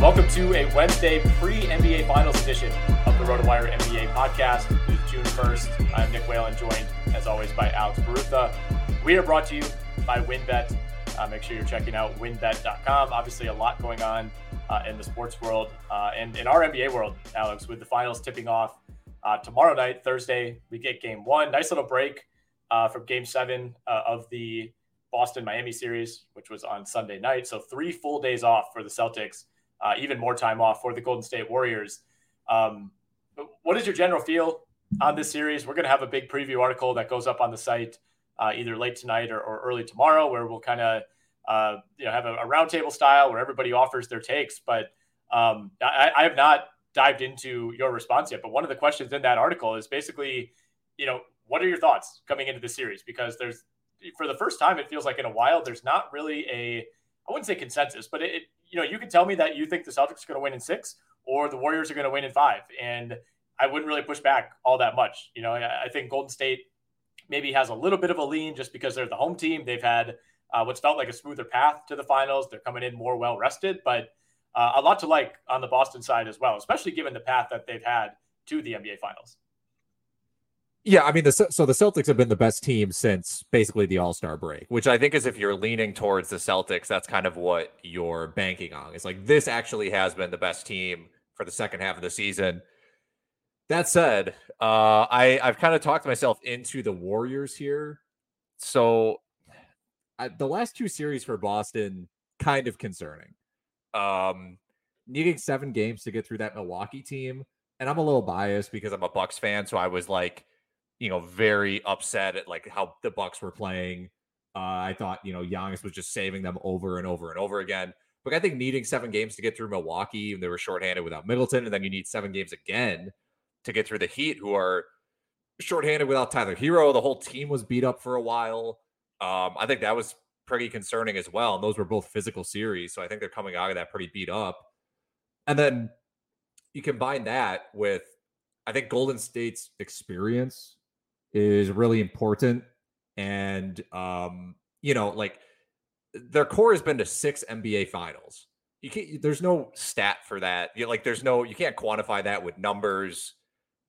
Welcome to a Wednesday pre NBA Finals edition of the RotoWire NBA podcast. It is June 1st. I'm Nick Whalen, joined as always by Alex Barutha. We are brought to you by WinBet. Uh, make sure you're checking out winbet.com. Obviously, a lot going on uh, in the sports world uh, and in our NBA world, Alex, with the finals tipping off uh, tomorrow night, Thursday. We get game one. Nice little break uh, from game seven uh, of the Boston Miami series, which was on Sunday night. So, three full days off for the Celtics uh, even more time off for the Golden State Warriors. Um, what is your general feel on this series? We're going to have a big preview article that goes up on the site uh, either late tonight or, or, early tomorrow, where we'll kind of uh, you know have a, a roundtable style where everybody offers their takes. But um, I, I have not dived into your response yet. But one of the questions in that article is basically, you know, what are your thoughts coming into the series? Because there's for the first time, it feels like in a while, there's not really a I wouldn't say consensus, but it, you know, you can tell me that you think the Celtics are going to win in six or the Warriors are going to win in five. And I wouldn't really push back all that much. You know, I, I think Golden State maybe has a little bit of a lean just because they're the home team. They've had uh, what's felt like a smoother path to the finals. They're coming in more well rested, but uh, a lot to like on the Boston side as well, especially given the path that they've had to the NBA finals. Yeah, I mean, the, so the Celtics have been the best team since basically the All Star break, which I think is if you're leaning towards the Celtics, that's kind of what you're banking on. It's like this actually has been the best team for the second half of the season. That said, uh, I I've kind of talked myself into the Warriors here. So I, the last two series for Boston kind of concerning. Um, needing seven games to get through that Milwaukee team, and I'm a little biased because I'm a Bucks fan, so I was like you know, very upset at like how the Bucks were playing. Uh, I thought, you know, Giannis was just saving them over and over and over again. But I think needing seven games to get through Milwaukee, and they were shorthanded without Middleton, and then you need seven games again to get through the Heat, who are shorthanded without Tyler Herro. The whole team was beat up for a while. Um, I think that was pretty concerning as well. And those were both physical series, so I think they're coming out of that pretty beat up. And then you combine that with, I think Golden State's experience is really important. And um, you know, like their core has been to six NBA finals. You can't there's no stat for that. You like there's no you can't quantify that with numbers.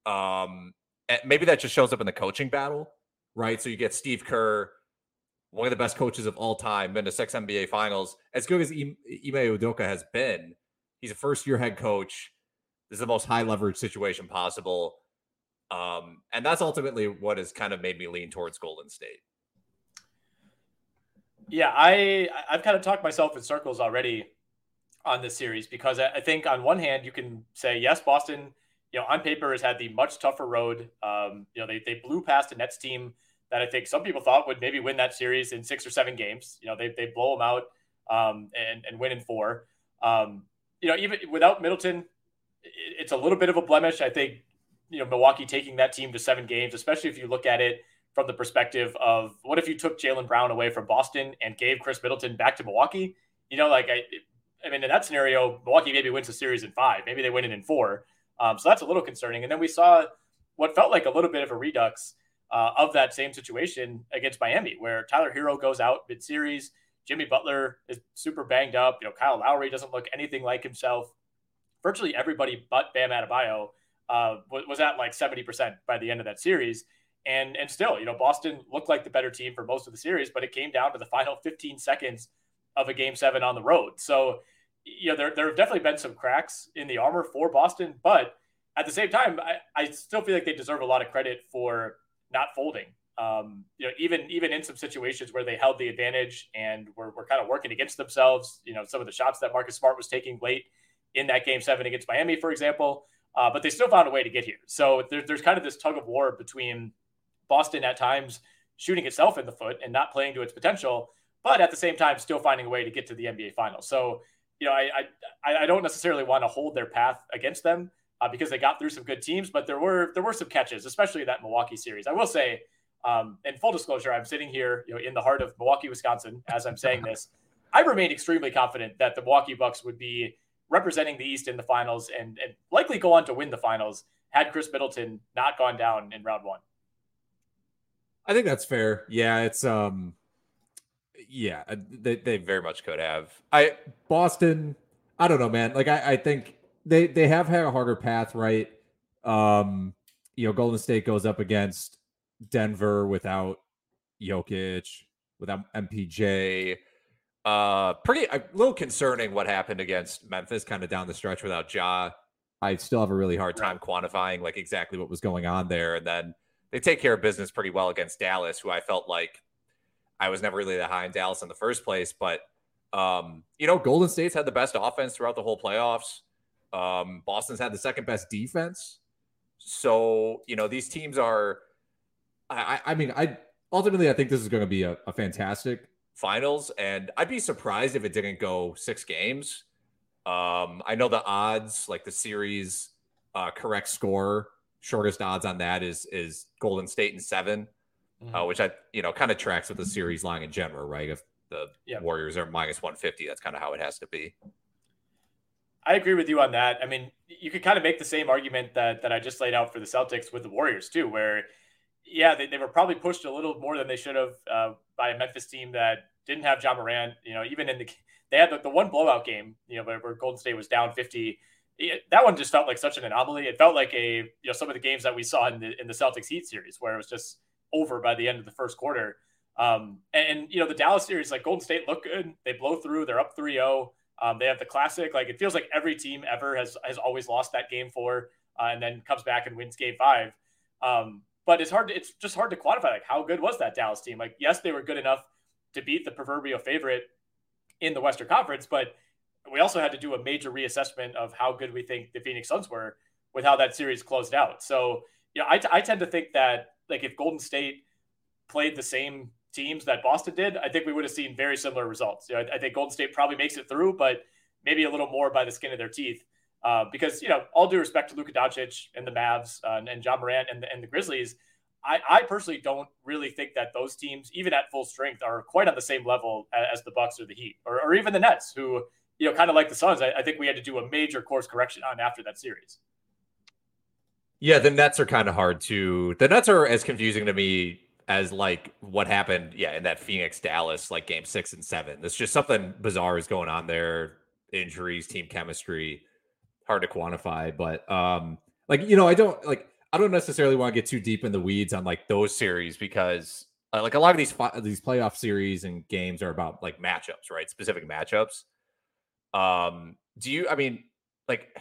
Um maybe that just shows up in the coaching battle, right? So you get Steve Kerr, one of the best coaches of all time, been to six NBA finals. As good as Ime Udoka has been, he's a first year head coach. This is the most high leverage situation possible. Um, and that's ultimately what has kind of made me lean towards Golden State. Yeah, I I've kind of talked myself in circles already on this series because I think on one hand you can say yes, Boston, you know, on paper has had the much tougher road. Um, you know, they they blew past a Nets team that I think some people thought would maybe win that series in six or seven games. You know, they, they blow them out um, and, and win in four. Um, you know, even without Middleton, it's a little bit of a blemish. I think, you know, Milwaukee taking that team to seven games, especially if you look at it from the perspective of what if you took Jaylen Brown away from Boston and gave Khris Middleton back to Milwaukee? You know, like I, I mean, in that scenario, Milwaukee maybe wins the series in five, maybe they win it in four. Um, so that's a little concerning. And then we saw what felt like a little bit of a redux uh, of that same situation against Miami, where Tyler Herro goes out mid series. Jimmy Butler is super banged up. You know, Kyle Lowry doesn't look anything like himself. Virtually everybody but Bam Adebayo uh, was at like 70% by the end of that series. And and still, you know, Boston looked like the better team for most of the series, but it came down to the final 15 seconds of a game seven on the road. So, you know, there, there have definitely been some cracks in the armor for Boston, but at the same time, I, I still feel like they deserve a lot of credit for not folding. Um, you know, even even in some situations where they held the advantage and were, were kind of working against themselves, you know, some of the shots that Marcus Smart was taking late in that game seven against Miami, for example, uh, but they still found a way to get here. So there, there's kind of this tug of war between Boston at times shooting itself in the foot and not playing to its potential, but at the same time still finding a way to get to the NBA Finals. So you know, I I, I don't necessarily want to hold their path against them uh, because they got through some good teams, but there were there were some catches, especially that Milwaukee series. I will say, um, in full disclosure, I'm sitting here, you know, in the heart of Milwaukee, Wisconsin, as I'm saying this. I remain extremely confident that the Milwaukee Bucks would be representing the East in the finals and, and likely go on to win the finals had Khris Middleton not gone down in round one. I think that's fair. Yeah, it's um yeah, uh, they, they very much could have. I Boston, I don't know, man. Like I, I think they they have had a harder path, right? Um, you know, Golden State goes up against Denver without Jokic, without MPJ. Uh, pretty a little concerning what happened against Memphis, kind of down the stretch without Ja. I still have a really hard time quantifying like exactly what was going on there. And then they take care of business pretty well against Dallas, who I felt like I was never really that high in Dallas in the first place. But um, you know, Golden State's had the best offense throughout the whole playoffs. Um, Boston's had the second best defense. So, you know, these teams are I, I mean, I ultimately I think this is going to be a, a fantastic finals, and I'd be surprised if it didn't go six games. Um, I know the odds, like the series uh, correct score, shortest odds on that is is Golden State in 7 mm-hmm. uh, which I you know kind of tracks with the series line in general, right? If the. Warriors are minus 150, that's kind of how it has to be. I agree with you on that. I mean, you could kind of make the same argument that that I just laid out for the Celtics with the Warriors too, where yeah, they, they were probably pushed a little more than they should have uh, by a Memphis team that didn't have Ja Morant. You know, even in the they had the, the one blowout game, you know, where, where Golden State was down 50. It, that one just felt like such an anomaly. It felt like a you know some of the games that we saw in the in the Celtics Heat series where it was just over by the end of the first quarter. Um, and, and, you know the Dallas series, like Golden State look good. They blow through. They're up 3-0. Um, they have the classic. Like it feels like every team ever has has always lost that game four, uh, and then comes back and wins game five. Um, but it's hard. To, it's just hard to quantify. Like how good was that Dallas team? Like yes, they were good enough to beat the proverbial favorite in the Western Conference, but we also had to do a major reassessment of how good we think the Phoenix Suns were with how that series closed out. So you know, I, t- I tend to think that like if Golden State played the same teams that Boston did, I think we would have seen very similar results. You know, I, I think Golden State probably makes it through, but maybe a little more by the skin of their teeth. Uh, because you know, all due respect to Luka Doncic and the Mavs uh, and, and Ja Morant and the, and the Grizzlies, I, I, personally don't really think that those teams, even at full strength, are quite on the same level as, the Bucks or the Heat or, or, even the Nets, who you know, kind of like the Suns. I, I think we had to do a major course correction on after that series. Yeah, the Nets are kind of hard to. The Nets are as confusing to me as like what happened, yeah, in that Phoenix Dallas like game six and seven. There's just something bizarre is going on there. Injuries, team chemistry, hard to quantify. But um, like you know, I don't like I don't necessarily want to get too deep in the weeds on like those series because uh, like a lot of these these playoff series and games are about like matchups, right? Specific matchups. Um, do you? I mean, like,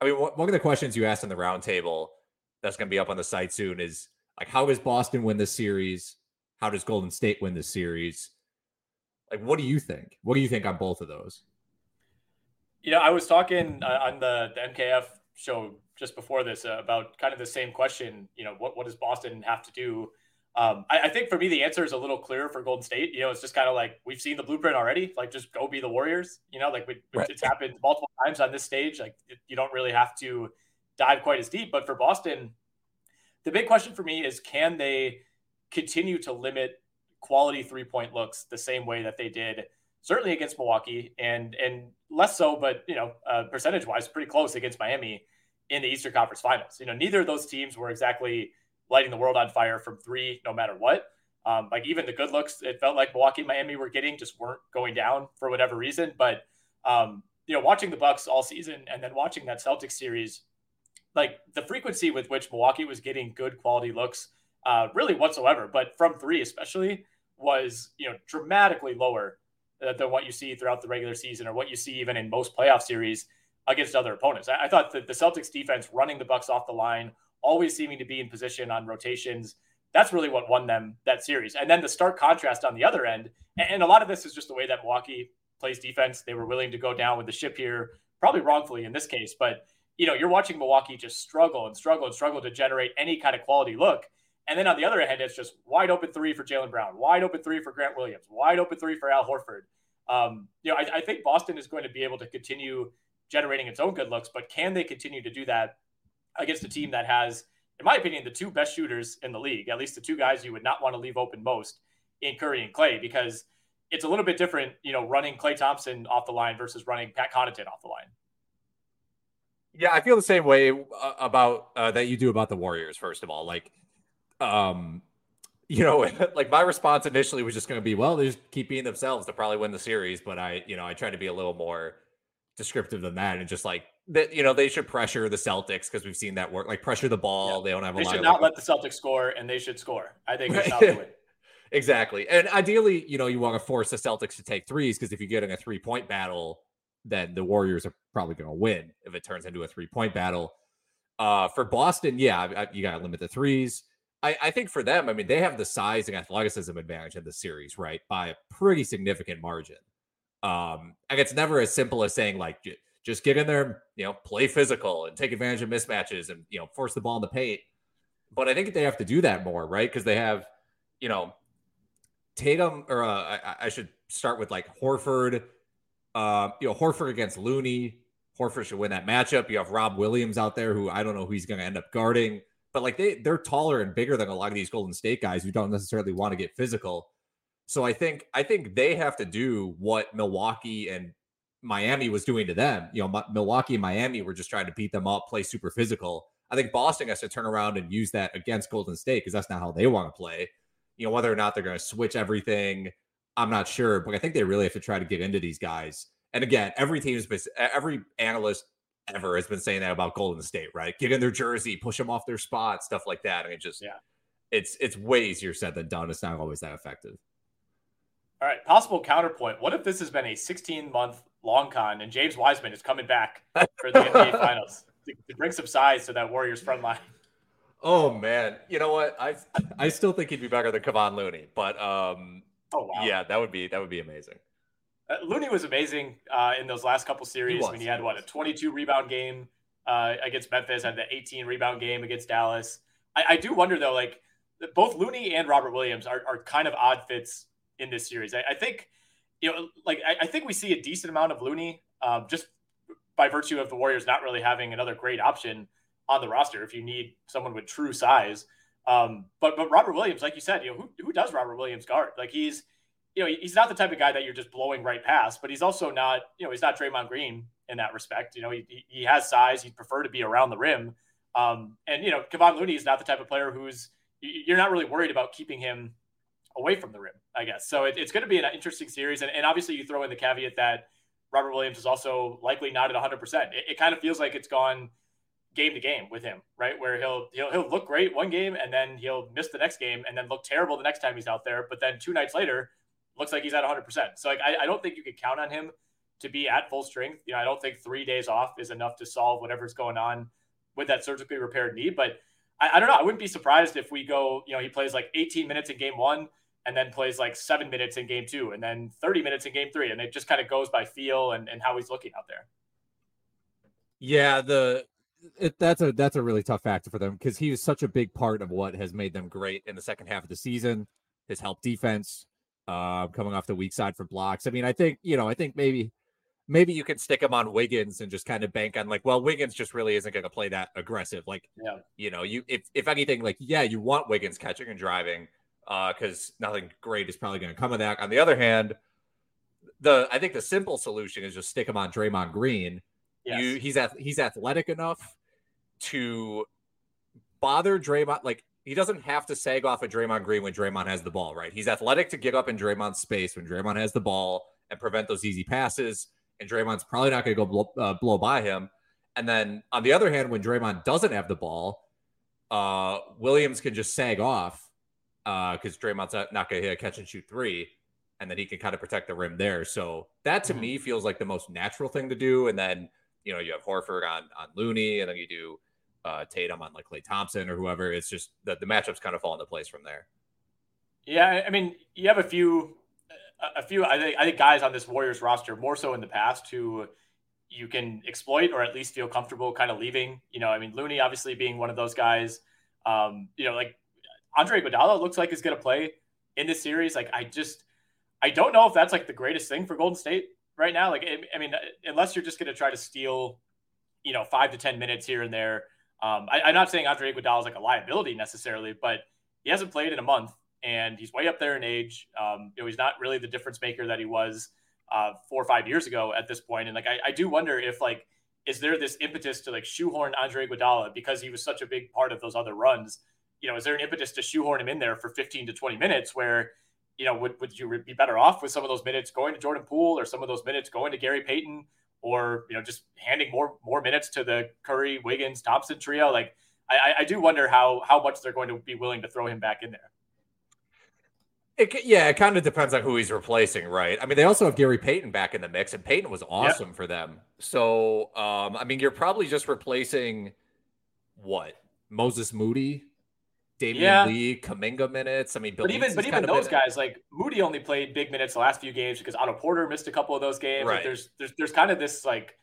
I mean, one of the questions you asked in the roundtable that's going to be up on the site soon is like, how does Boston win this series? How does Golden State win this series? Like, what do you think? What do you think on both of those? You know, I was talking uh, on the, the MKF show just before this uh, about kind of the same question. You know, what, what does Boston have to do Um, I, I, think for me, the answer is a little clearer for Golden State. You know, it's just kind of like we've seen the blueprint already. Like, just go be the Warriors. You know, like we, right. it's happened multiple times on this stage. Like, it, you don't really have to dive quite as deep. But for Boston, the big question for me is can they continue to limit quality three point looks the same way that they did certainly against Milwaukee and and less so, but you know, uh, percentage wise, pretty close against Miami in the Eastern Conference Finals. You know, neither of those teams were exactly lighting the world on fire from three, no matter what. Um, like even the good looks, it felt like Milwaukee, and Miami were getting just weren't going down for whatever reason. But um, you know, watching the Bucks all season and then watching that Celtics series, like the frequency with which Milwaukee was getting good quality looks, uh, really whatsoever, but from three especially, was you know dramatically lower than what you see throughout the regular season or what you see even in most playoff series against other opponents. I, I thought that the Celtics defense running the Bucks off the line always seeming to be in position on rotations. That's really what won them that series. And then the stark contrast on the other end, and a lot of this is just the way that Milwaukee plays defense. They were willing to go down with the ship here, probably wrongfully in this case, but you know, you're watching Milwaukee just struggle and struggle and struggle to generate any kind of quality look. And then on the other hand, it's just wide open three for Jaylen Brown, wide open three for Grant Williams, wide open three for Al Horford. Um, you know, I, I, think Boston is going to be able to continue generating its own good looks, but can they continue to do that against a team that has, in my opinion, the two best shooters in the league, at least the two guys you would not want to leave open most in Curry and Klay, because it's a little bit different, you know, running Klay Thompson off the line versus running Pat Connaughton off the line. Yeah, I feel the same way uh, about uh, that you do about the Warriors. First of all, like, um, you know, like my response initially was just going to be, well, they just keep being themselves to probably win the series. But I, you know, I try to be a little more descriptive than that and just like that, you know, they should pressure the Celtics because we've seen that work. Like pressure the ball. Yeah. They don't have a they should not let the Celtics score, and they should score. I think that's how win. exactly. And ideally, you know, you want to force the Celtics to take threes because if you get in a three point battle, then the Warriors are probably going to win if it turns into a three point battle. Uh, for Boston, yeah, you got to limit the threes. I, I, think for them, I mean, they have the size and athleticism advantage in the series, right? By a pretty significant margin. Um, and it's never as simple as saying like just get in there, you know, play physical and take advantage of mismatches and you know force the ball in the paint. But I think they have to do that more, right? Because they have, you know, Tatum or uh, I, I, should start with like Horford. Uh, you know, Horford against Looney. Horford should win that matchup. You have Rob Williams out there, who I don't know who he's going to end up guarding, but like they they're taller and bigger than a lot of these Golden State guys who don't necessarily want to get physical. So I think I think they have to do what Milwaukee and Miami was doing to them. You know, Milwaukee and Miami were just trying to beat them up, play super physical. I think Boston has to turn around and use that against Golden State because that's not how they want to play. You know, whether or not they're going to switch everything, I'm not sure, but I think they really have to try to get into these guys. And again, every team's been, every analyst ever has been saying that about Golden State, right? Get in their jersey, push them off their spot, stuff like that. I mean, just yeah, it's it's way easier said than done. It's not always that effective. All right, possible counterpoint. What if this has been a 16 month long con and James Wiseman is coming back for the NBA Finals to, to, bring some size to that Warriors front line? Oh man, you know what? I I still think he'd be better than Kevon Looney, but um, oh wow, yeah, that would be that would be amazing. Uh, Looney was amazing uh, in those last couple series. I mean, he had what a 22 rebound game uh, against Memphis, had the 18 rebound game against Dallas. I, I do wonder though, like both Looney and Robert Williams are, are kind of odd fits in this series. I, I think, you know, like I, I, think we see a decent amount of Looney um, just by virtue of the Warriors not really having another great option on the roster if you need someone with true size. Um, but but Robert Williams, like you said, you know, who, who does Robert Williams guard? Like he's you know, he's not the type of guy that you're just blowing right past, but he's also not, you know, he's not Draymond Green in that respect. You know, he, he has size. He'd prefer to be around the rim. Um, and, you know, Kevon Looney is not the type of player who's, you're not really worried about keeping him away from the rim, I guess. So it, it's going to be an interesting series. And, and, obviously, you throw in the caveat that Robert Williams is also likely not at 100%. It, it, kind of feels like it's gone game to game with him, right? Where he'll, he'll he'll look great one game and then he'll miss the next game and then look terrible the next time he's out there. But then two nights later, looks like he's at 100%. So like, I, I don't think you can count on him to be at full strength. You know, I don't think three days off is enough to solve whatever's going on with that surgically repaired knee. But I, I don't know. I wouldn't be surprised if we go, you know, he plays like 18 minutes in game one and then plays like seven minutes in game two and then 30 minutes in game three. And it just kind of goes by feel and, and how he's looking out there. Yeah, the it, that's a that's a really tough factor for them because he was such a big part of what has made them great in the second half of the season. His help defense, uh, coming off the weak side for blocks. I mean, I think you know, I think maybe maybe you can stick him on Wiggins and just kind of bank on like, well, Wiggins just really isn't going to play that aggressive. Like, Yeah. you know, you if if anything, like, yeah, you want Wiggins catching and driving, uh, because nothing great is probably going to come of that. On the other hand, the I think the simple solution is just stick him on Draymond Green. Yes. You he's ath- he's athletic enough to bother Draymond. Like he doesn't have to sag off of Draymond Green when Draymond has the ball, right? He's athletic to get up in Draymond's space when Draymond has the ball and prevent those easy passes. And Draymond's probably not going to go blow, uh, blow by him. And then on the other hand, when Draymond doesn't have the ball, uh, Williams can just sag off because Draymond's not, going to hit a catch and shoot three, and then he can kind of protect the rim there. So that to Mhm. me feels like the most natural thing to do. And then you know you have Horford on on Looney, and then you do uh, Tatum on like Klay Thompson or whoever. It's just the, the matchups kind of fall into place from there. Yeah, I mean, you have a few, a- few. I think I think guys on this Warriors roster more so in the past who you can exploit or at least feel comfortable kind of leaving. You know, I mean, Looney obviously being one of those guys. Um, you know, like Andre Iguodala looks like is going to play in this series. Like, I just, I don't know if that's like the greatest thing for Golden State right now. Like, I- mean, unless you're just going to try to steal, you know, five to ten minutes here and there. Um, I, I'm not saying Andre Iguodala is like a liability necessarily, but he hasn't played in a month and he's way up there in age. Um, you know, he's not really the difference maker that he was uh, four or five years ago at this point. And like, I, I do wonder if like, is there this impetus to like shoehorn Andre Iguodala because he was such a big part of those other runs? You know, is there an impetus to shoehorn him in there for 15 to 20 minutes where, you know, would, would you be better off with some of those minutes going to Jordan Poole or some of those minutes going to Gary Payton or, you know, just handing more, more minutes to the Curry, Wiggins, Thompson trio? Like, I, I do wonder how, how much they're going to be willing to throw him back in there. It, yeah, it kind of depends on who he's replacing, right? I mean, they also have Gary Payton back in the mix, and Payton was awesome for them. So, um, I mean, you're probably just replacing what Moses Moody, Damian Yeah. Lee, Kuminga minutes. I mean, But even but even those guys like Moody only played big minutes the last few games because Otto Porter missed a couple of those games. Like there's there's there's kind of this like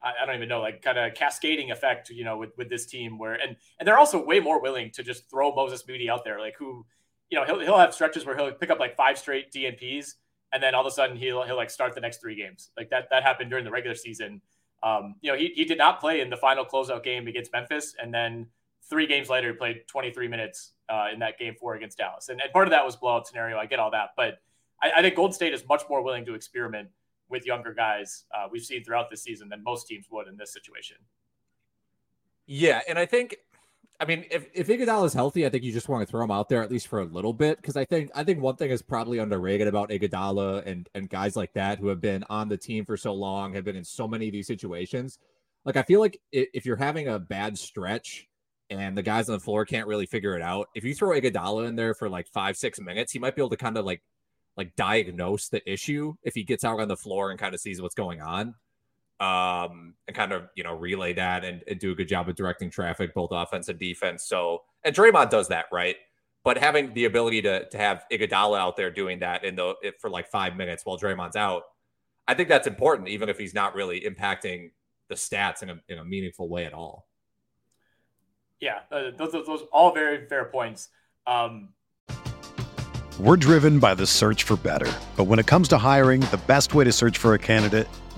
I, I don't even know like kind of cascading effect you know with with this team where and and they're also way more willing to just throw Moses Moody out there like who you know he'll he'll have stretches where he'll pick up like five straight DNPs and then all of a sudden he'll he'll like start the next three games like that that happened during the regular season. Um, you know he he did not play in the final closeout game against Memphis and then three games later he played 23 minutes uh, in that game four against Dallas. And, and part of that was blowout scenario. I get all that. But I, I think Golden State is much more willing to experiment with younger guys uh, we've seen throughout this season than most teams would in this situation. Yeah, and I think, I mean, if if Iguodala is healthy, I think you just want to throw him out there at least for a little bit because I think I think one thing is probably underrated about Iguodala and and guys like that who have been on the team for so long, have been in so many of these situations. Like I feel like if you're having a bad stretch and the guys on the floor can't really figure it out, if you throw Iguodala in there for like five six minutes, he might be able to kind of like like diagnose the issue if he gets out on the floor and kind of sees what's going on um, and kind of you know relay that and, and do a good job of directing traffic, both offense and defense. So and Draymond does that right, but having the ability to to have Iguodala out there doing that in the if- for like five minutes while Draymond's out, I think that's important, even if he's not really impacting the stats in a in a meaningful way at all. Yeah, uh, those, those those all very fair points. Um, We're driven by the search for better. But when it comes to hiring, the best way to search for a candidate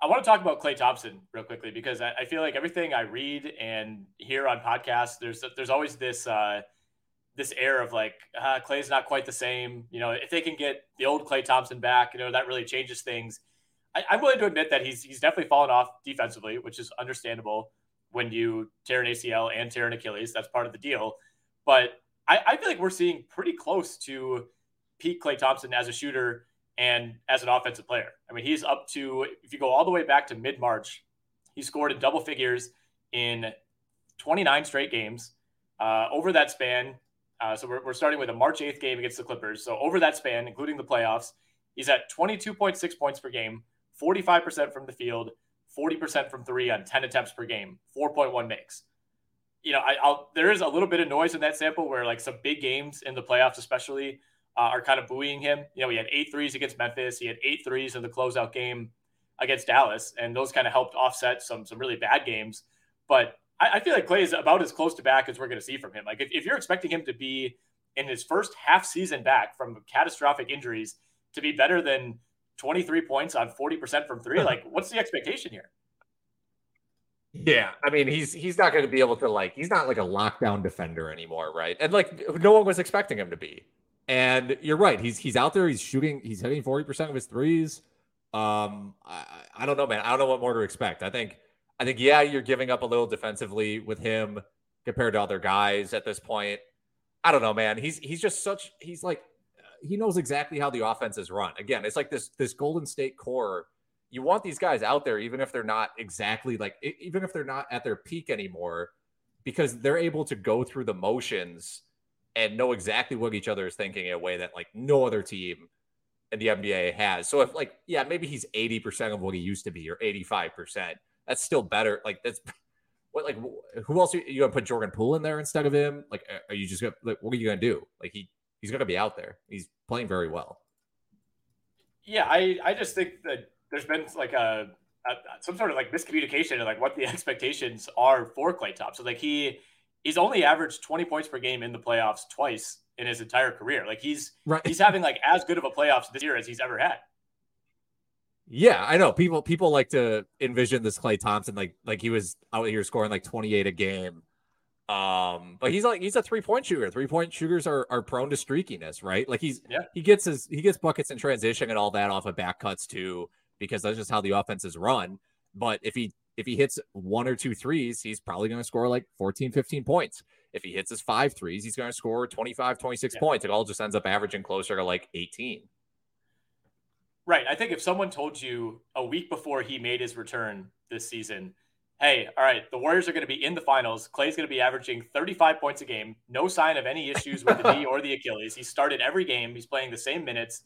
I want to talk about Klay Thompson real quickly because I, I, feel like everything I read and hear on podcasts, there's there's always this uh, this air of like uh, Klay's not quite the same. You know, if they can get the old Klay Thompson back, you know that really changes things. I, am willing to admit that he's he's definitely fallen off defensively, which is understandable when you tear an ACL and tear an Achilles. That's part of the deal. But I, I feel like we're seeing pretty close to peak Klay Thompson as a shooter and as an offensive player. I mean, he's up to, if you go all the way back to mid March, he scored in double figures in 29 straight games. Uh, over that span, uh, so we're, we're starting with a March 8th game against the Clippers. So over that span, including the playoffs, he's at 22.6 points per game, 45% from the field, 40% from three on 10 attempts per game, 4.1 makes. You know, I, I'll, there is a little bit of noise in that sample where, like, some big games in the playoffs, especially, uh, are kind of buoying him. You know, he had eight threes against Memphis. He had eight threes in the closeout game against Dallas, and those kind of helped offset some some really bad games. But I, I feel like Klay is about as close to back as we're going to see from him. Like if, if you're expecting him to be in his first half season back from catastrophic injuries to be better than 23 points on 40% from three, like what's the expectation here? Yeah, I mean he's he's not going to be able to like he's not like a lockdown defender anymore, right? And like no one was expecting him to be. And you're right. He's he's out there. He's shooting. He's hitting forty percent of his threes. Um, I, I don't know, man. I don't know what more to expect. I think I think yeah, you're giving up a little defensively with him compared to other guys at this point. I don't know, man. He's he's just such. He's like he knows exactly how the offense is run. Again, it's like this this Golden State core. You want these guys out there, even if they're not exactly like, even if they're not at their peak anymore, because they're able to go through the motions and know exactly what each other is thinking in a way that like no other team in the NBA has. So if like, yeah, maybe he's 80% of what he used to be or 85%, that's still better. Like that's what, like who else are you gonna put Jordan Poole in there instead of him? Like, are you just gonna, like, what are you gonna do? Like he, he's gonna be out there. He's playing very well. Yeah. I, I just think that there's been like a, a some sort of like miscommunication and like what the expectations are for Klay Thompson. Like he, he's only averaged 20 points per game in the playoffs twice in his entire career. Like he's right. he's having like as good of a playoffs this year as he's ever had. Yeah, I know. People people like to envision this Klay Thompson like like he was out here scoring like 28 a game. Um, but he's like he's a three point shooter. Three point shooters are are prone to streakiness, right? Like he's yeah. he gets his he gets buckets in transition and all that off of back cuts too, because that's just how the offense is run. But if he if he hits one or two threes, he's probably going to score like 14, 15 points. If he hits his five threes, he's going to score 25, 26 yeah. points. It all just ends up averaging closer to like 18. Right. I think if someone told you a week before he made his return this season, hey, all right, the Warriors are going to be in the finals. Klay's going to be averaging 35 points a game. No sign of any issues with the knee or the Achilles. He started every game. He's playing the same minutes,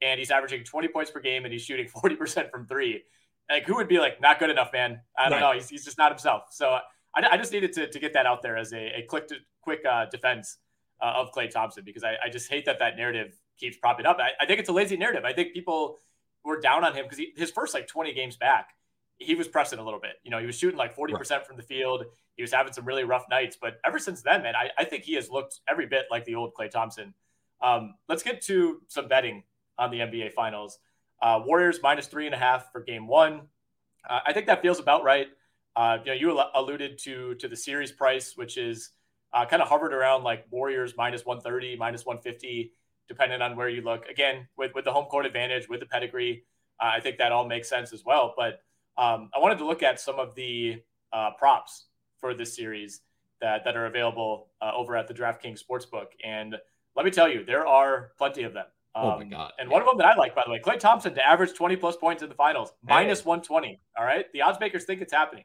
and he's averaging 20 points per game, and he's shooting 40% from three like who would be like not good enough, man? I don't right. know. He's, he's just not himself. So I, I just needed to, to get that out there as a, a quick to, quick uh, defense uh, of Klay Thompson because I, I just hate that that narrative keeps propping up. I, I think it's a lazy narrative. I think people were down on him because his first like 20 games back, he was pressing a little bit. You know, he was shooting like 40% right. from the field. He was having some really rough nights. But ever since then, man, I, I think he has looked every bit like the old Klay Thompson. Um, let's get to some betting on the NBA Finals. Uh, Warriors minus three and a half for game one. Uh, I think that feels about right. Uh, you know, you alluded to to the series price, which is uh, kind of hovered around like Warriors minus 130, minus 150, depending on where you look. Again, with with the home court advantage, with the pedigree, uh, I think that all makes sense as well. But um, I wanted to look at some of the uh, props for this series, that that are available over at the DraftKings Sportsbook. And let me tell you, there are plenty of them. Um, oh my god! And one of them that I like, by the way, Klay Thompson to average 20 plus points in the finals, minus 120. All right, the odds makers think it's happening.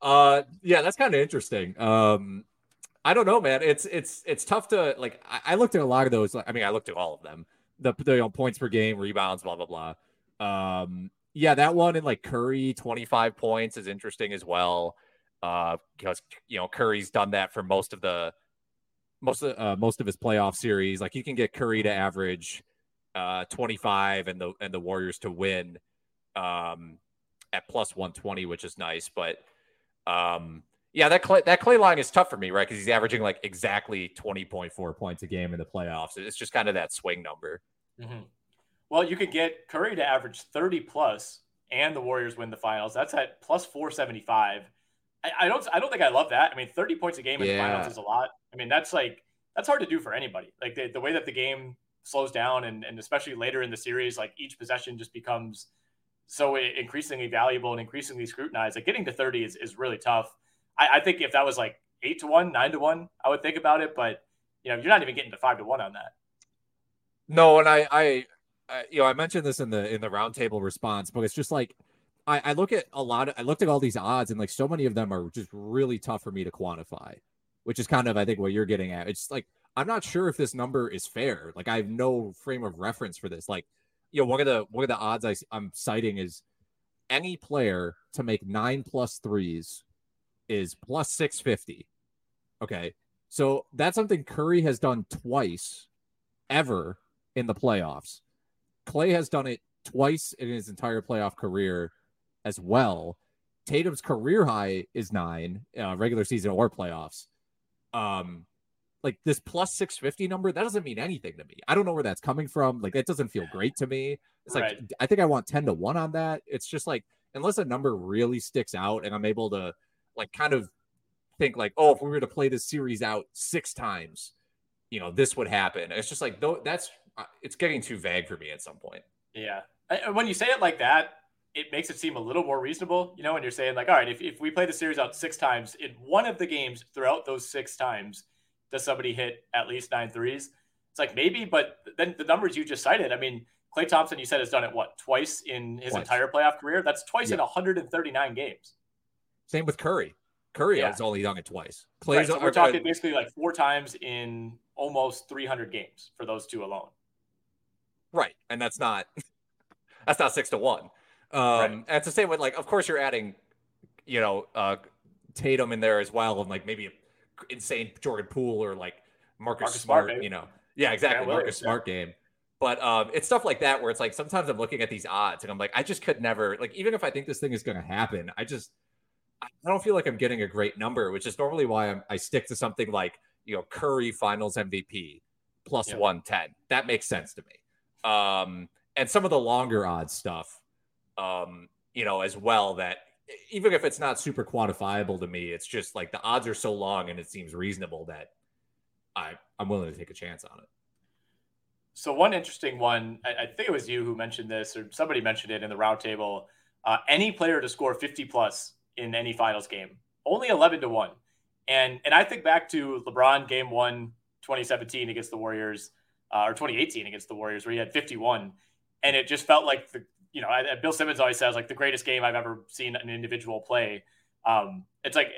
Uh, yeah, that's kind of interesting. Um, I don't know, man. It's it's it's tough to like. I, I looked at a lot of those. I mean, I looked at all of them. The, the you know, points per game, rebounds, blah blah blah. Um, yeah, that one in like Curry, 25 points is interesting as well. Uh, because you know Curry's done that for most of the most of uh, most of his playoff series. Like you can get Curry to average uh 25 and the and the Warriors to win um at plus 120, which is nice. But um yeah, that Klay, that Klay line is tough for me, right? Because he's averaging like exactly 20.4 points a game in the playoffs. It's just kind of that swing number. Mm-hmm. Well, you could get Curry to average 30 plus and the Warriors win the finals. That's at plus 475. I, I don't I don't think I love that. I mean, 30 points a game in yeah. the finals is a lot. I mean, that's like that's hard to do for anybody. Like the, the way that the game slows down and, and especially later in the series, like each possession just becomes so increasingly valuable and increasingly scrutinized. Like getting to 30 is, is really tough. I, I think if that was like eight to one, nine to one, I would think about it. But you know, you're not even getting to five to one on that. No, and I, I, I you know, I mentioned this in the in the roundtable response, but it's just like I, I look at a lot of I looked at all these odds and like so many of them are just really tough for me to quantify, which is kind of I think what you're getting at. It's like I'm not sure if this number is fair. Like I have no frame of reference for this. Like, you know, one of the one of the odds I, I'm citing is any player to make nine plus threes is plus 650. Okay. So that's something Curry has done twice ever in the playoffs. Klay has done it twice in his entire playoff career as well. Tatum's career high is nine, uh, regular season or playoffs. Um, like this plus 650 number, that doesn't mean anything to me. I don't know where that's coming from. Like, that doesn't feel great to me. It's right. like, I think I want 10 to 1 on that. It's just like, unless a number really sticks out and I'm able to like kind of think like, oh, if we were to play this series out six times, you know, this would happen. It's just like though that's uh, it's getting too vague for me at some point. Yeah, when you say it like that, it makes it seem a little more reasonable. You know, when you're saying like, all right, if if we play the series out six times in one of the games throughout those six times, does somebody hit at least nine threes? It's like maybe, but then the numbers you just cited, I mean, Klay Thompson, you said has done it what twice in his twice. entire playoff career. That's twice yeah. in 139 games. Same with Curry. Curry yeah. has only done it twice. Klay's right, so we're talking uh, basically like four times in almost 300 games for those two alone. Right, and that's not that's not six to one. Um, right. And it's the same with like, of course, you're adding, you know, uh, Tatum in there as well, and like maybe insane Jordan Poole or like Marcus, Marcus Smart, Smart you know, yeah, exactly, yeah, Marcus Smart yeah. game. But um, it's stuff like that where it's like sometimes I'm looking at these odds and I'm like, I just could never like even if I think this thing is going to happen, I just I don't feel like I'm getting a great number, which is normally why I'm, i stick to something like you know Curry Finals MVP plus yeah. 110. That makes sense to me. Um, and some of the longer odds stuff, um, you know, as well. That even if it's not super quantifiable to me, it's just like the odds are so long and it seems reasonable that I I'm willing to take a chance on it. So one interesting one, I, think it was you who mentioned this, or somebody mentioned it in the roundtable. Uh, any player to score 50 plus in any finals game. Only 11 to 1. And and I think back to LeBron game 1 2017 against the Warriors uh, or 2018 against the Warriors where he had 51 and it just felt like the you know, I, Bill Simmons always says like the greatest game I've ever seen an individual play. Um, it's like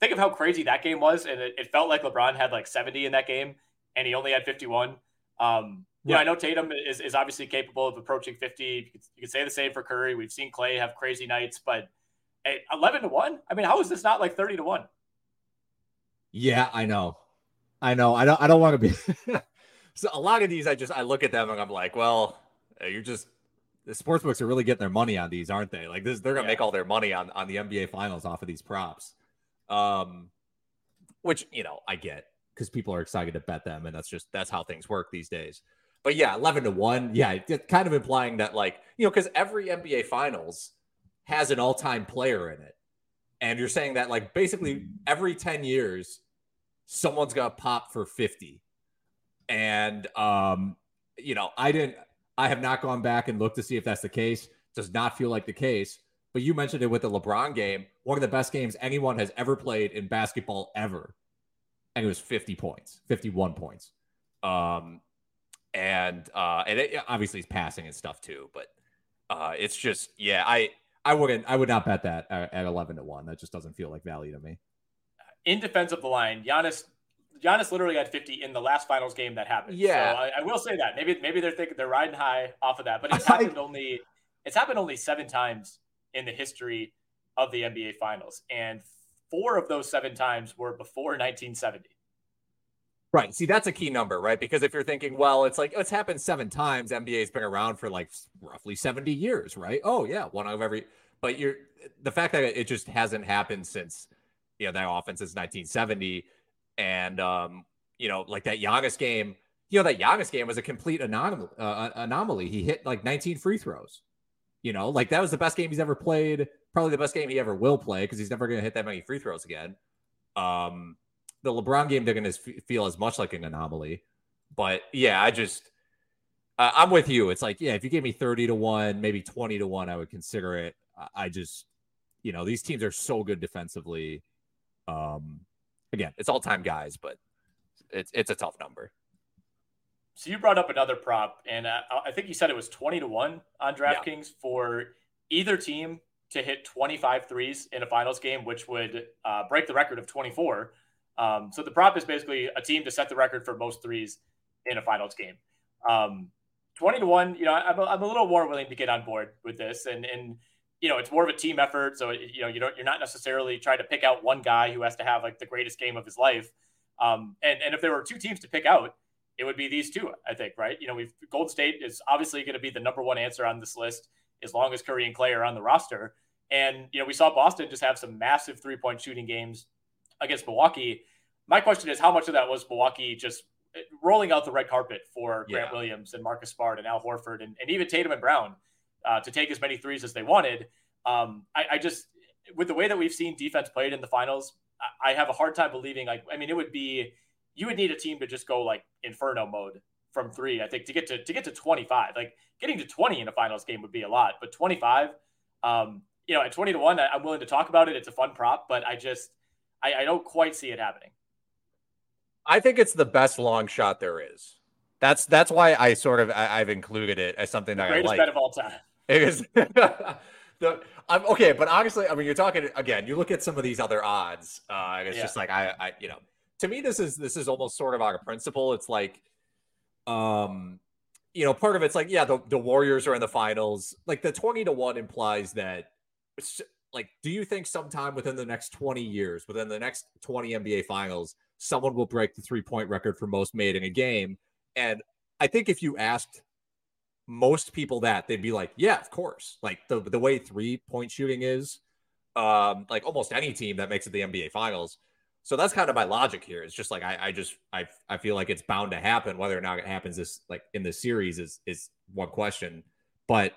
think of how crazy that game was, and it, it, felt like LeBron had like 70 in that game, and he only had 51. Um, yeah, I know Tatum is, is obviously capable of approaching 50. You could, you could say the same for Curry. We've seen Klay have crazy nights, but 11 to 1 i mean how is this not like 30 to 1 yeah i know i know i don't i don't want to be so a lot of these i just i look at them and i'm like well you're just the sports books are really getting their money on these aren't they like this they're gonna yeah. make all their money on on the nba finals off of these props um which you know i get because people are excited to bet them and that's just that's how things work these days but yeah 11 to 1 yeah kind of implying that like you know because every nba finals has an all-time player in it. And you're saying that like basically every 10 years someone's gonna pop for 50. And um you know, I didn't I have not gone back and looked to see if that's the case. Does not feel like the case. but you mentioned it with the LeBron game, one of the best games anyone has ever played in basketball ever. And it was 50 points, 51 points. Um, and uh, and it, obviously he's passing and stuff too, but uh, it's just yeah, I I wouldn't I would not bet that at, at 11 to 1. That just doesn't feel like value to me. In defense of the line, Giannis Giannis literally had 50 in the last finals game that happened. Yeah, so I, I, will say that maybe maybe they're thinking they're riding high off of that, but it's happened only it's happened only seven times in the history of the NBA Finals, and four of those seven times were before 1970. Right. See, that's a key number, right? Because if you're thinking, well, it's like it's happened seven times. NBA's been around for like roughly 70 years, right? Oh yeah, one of every. But you're the fact that it just hasn't happened since you know that offense since 1970, and um, you know, like that Giannis game. You know, that Giannis game was a complete anomaly. Uh, anomaly. He hit like 19 free throws. You know, like that was the best game he's ever played. Probably the best game he ever will play because he's never going to hit that many free throws again. Um, the LeBron game they're going to feel as much like an anomaly. But yeah, I just uh, I'm with you. It's like yeah, if you gave me 30 to 1, maybe 20 to 1, I would consider it. I just you know, these teams are so good defensively. Um again, it's all-time guys, but it's it's a tough number. So you brought up another prop and uh, I think you said it was 20 to 1 on DraftKings yeah. for either team to hit 25 threes in a finals game, which would uh, break the record of 24 um, so the prop is basically a team to set the record for most threes in a finals game. Um, 20 to 1, you know, I'm a, I'm a little more willing to get on board with this. And, and, you know, it's more of a team effort. So, you know, you don't, you're not necessarily trying to pick out one guy who has to have like the greatest game of his life. Um, and, and if there were two teams to pick out, it would be these two, I think, right? You know, we've Gold State is obviously going to be the number one answer on this list as long as Curry and Klay are on the roster. And, you know, we saw Boston just have some massive three point shooting games against Milwaukee. My question is, how much of that was Milwaukee just rolling out the red carpet for Grant yeah. Williams and Marcus Smart and Al Horford and, and even Tatum and Brown uh, to take as many threes as they wanted? Um, I, I, just, with the way that we've seen defense played in the finals, I, I have a hard time believing. Like, I mean, it would be you would need a team to just go like inferno mode from three. I think to get to to get to 25, like getting to 20 in a finals game would be a lot, but 25, um, you know, at 20 to one, I, am willing to talk about it. It's a fun prop, but I just I, I don't quite see it happening. I think it's the best long shot there is. That's that's why I sort of I, have included it as something that greatest I like. bet of all time. It is. the, I'm okay, but honestly, I mean, you're talking again. You look at some of these other odds. Uh, it's yeah. just like I, I, you know, to me, this is this is almost sort of of principle. It's like, um, you know, part of it's like, yeah, the, the Warriors are in the finals. Like the twenty to one implies that. like, do you think sometime within the next twenty years, within the next twenty NBA finals, someone will break the three point record for most made in a game. And I think if you asked most people that, they'd be like, yeah, of course. Like the, the way three point shooting is, um, like almost any team that makes it the NBA finals. So that's kind of my logic here. It's just like I, I just I I feel like it's bound to happen. Whether or not it happens this like in the series is is one question. But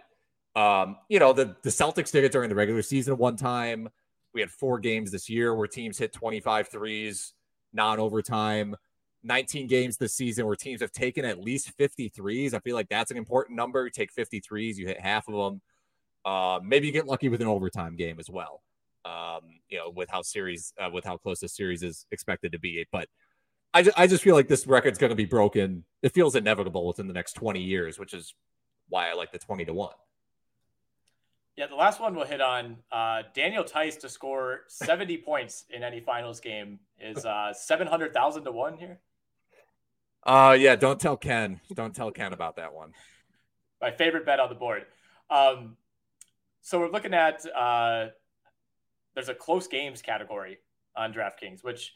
um, you know, the the Celtics did it during the regular season one time. We had four games this year where teams hit 25 threes non overtime. 19 games this season where teams have taken at least 53s. I feel like that's an important number. You take 53s, you hit half of them. Uh, maybe you get lucky with an overtime game as well. Um, you know, with how series, uh, with how close the series is expected to be. But I just, I just feel like this record's going to be broken. It feels inevitable within the next 20 years, which is why I like the 20 to 1. Yeah, the last one we'll hit on uh, Daniel Theis to score 70 points in any finals game is uh, 700,000 to one here. Uh, yeah, don't tell Ken. Don't tell Ken about that one. My favorite bet on the board. Um, so we're looking at uh, there's a close games category on DraftKings, which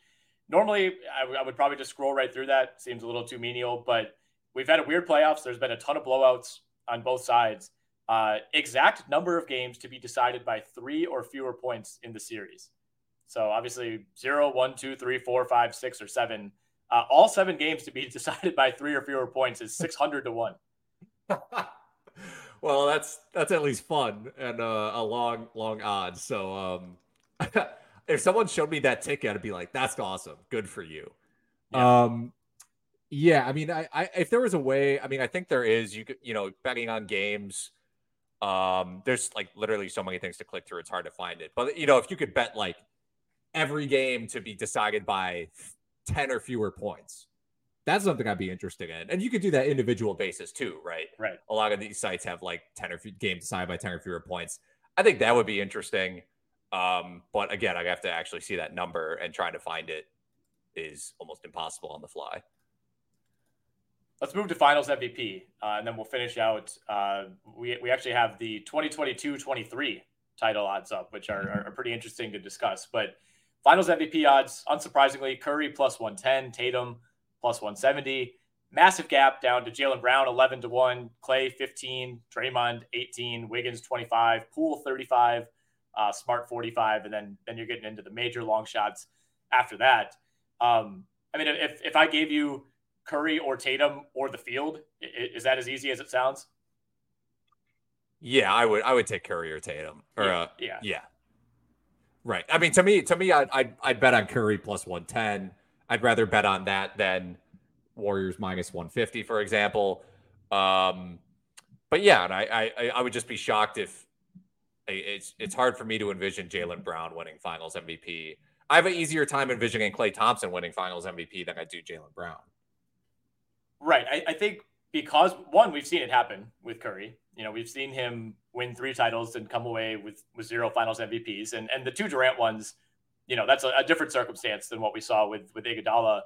normally I, w- I would probably just scroll right through that. Seems a little too menial, but we've had a weird playoffs. There's been a ton of blowouts on both sides. Uh, exact number of games to be decided by three or fewer points in the series. So obviously zero, one, two, three, four, five, six, or seven. Uh, all seven games to be decided by three or fewer points is six hundred to one. well, that's that's at least fun and uh, a long, long odds. So um, if someone showed me that ticket, I'd be like, "That's awesome, good for you." Yeah. Um, yeah, I mean, I, I if there was a way, I mean, I think there is. You could, you know, betting on games Um, there's like literally so many things to click through. It's hard to find it. But you know, if you could bet like every game to be decided by 10 or fewer points, that's something I'd be interested in. And you could do that individual basis too, right? Right. A lot of these sites have like 10 or few games decided by 10 or fewer points. I think that would be interesting. Um, but again, I have to actually see that number and trying to find it is almost impossible on the fly. Let's move to finals MVP, uh, and then we'll finish out. Uh, we, we actually have the 2022-23 title odds up, which are, are pretty interesting to discuss. But finals MVP odds, unsurprisingly, Curry plus 110, Tatum plus 170. Massive gap down to Jaylen Brown 11 to 1, Klay 15, Draymond 18, Wiggins 25, Poole 35, uh, Smart 45, and then then you're getting into the major long shots after that. Um, I mean, if if I gave you Curry or Tatum or the field, is that as easy as it sounds? Yeah, I would I would take Curry or Tatum. Or yeah, uh, yeah. yeah. Right. I mean, to me, to me, I'd, I'd, I'd bet on Curry plus 110. I'd rather bet on that than Warriors minus 150, for example. Um, but yeah, and I, I, I would just be shocked if it's it's hard for me to envision Jaylen Brown winning Finals MVP. I have an easier time envisioning Klay Thompson winning Finals MVP than I do Jaylen Brown. Right. I, I think because one, we've seen it happen with Curry. You know, we've seen him win three titles and come away with with zero Finals MVPs, and and the two Durant ones, you know, that's a, a different circumstance than what we saw with with Iguodala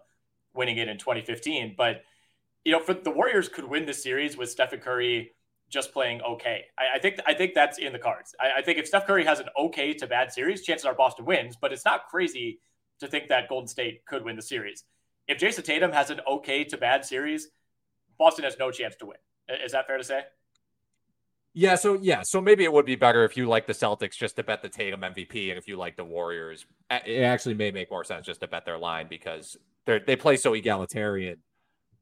winning it in 2015. But you know, for the Warriors could win this series with Stephen Curry just playing okay. I, I think I think that's in the cards. I, I, think if Steph Curry has an okay to bad series, chances are Boston wins. But it's not crazy to think that Golden State could win the series. If Jayson Tatum has an okay to bad series, Boston has no chance to win. Is that fair to say? Yeah, so yeah, so maybe it would be better if you like the Celtics just to bet the Tatum MVP, and if you like the Warriors, it actually may make more sense just to bet their line because they they play so egalitarian,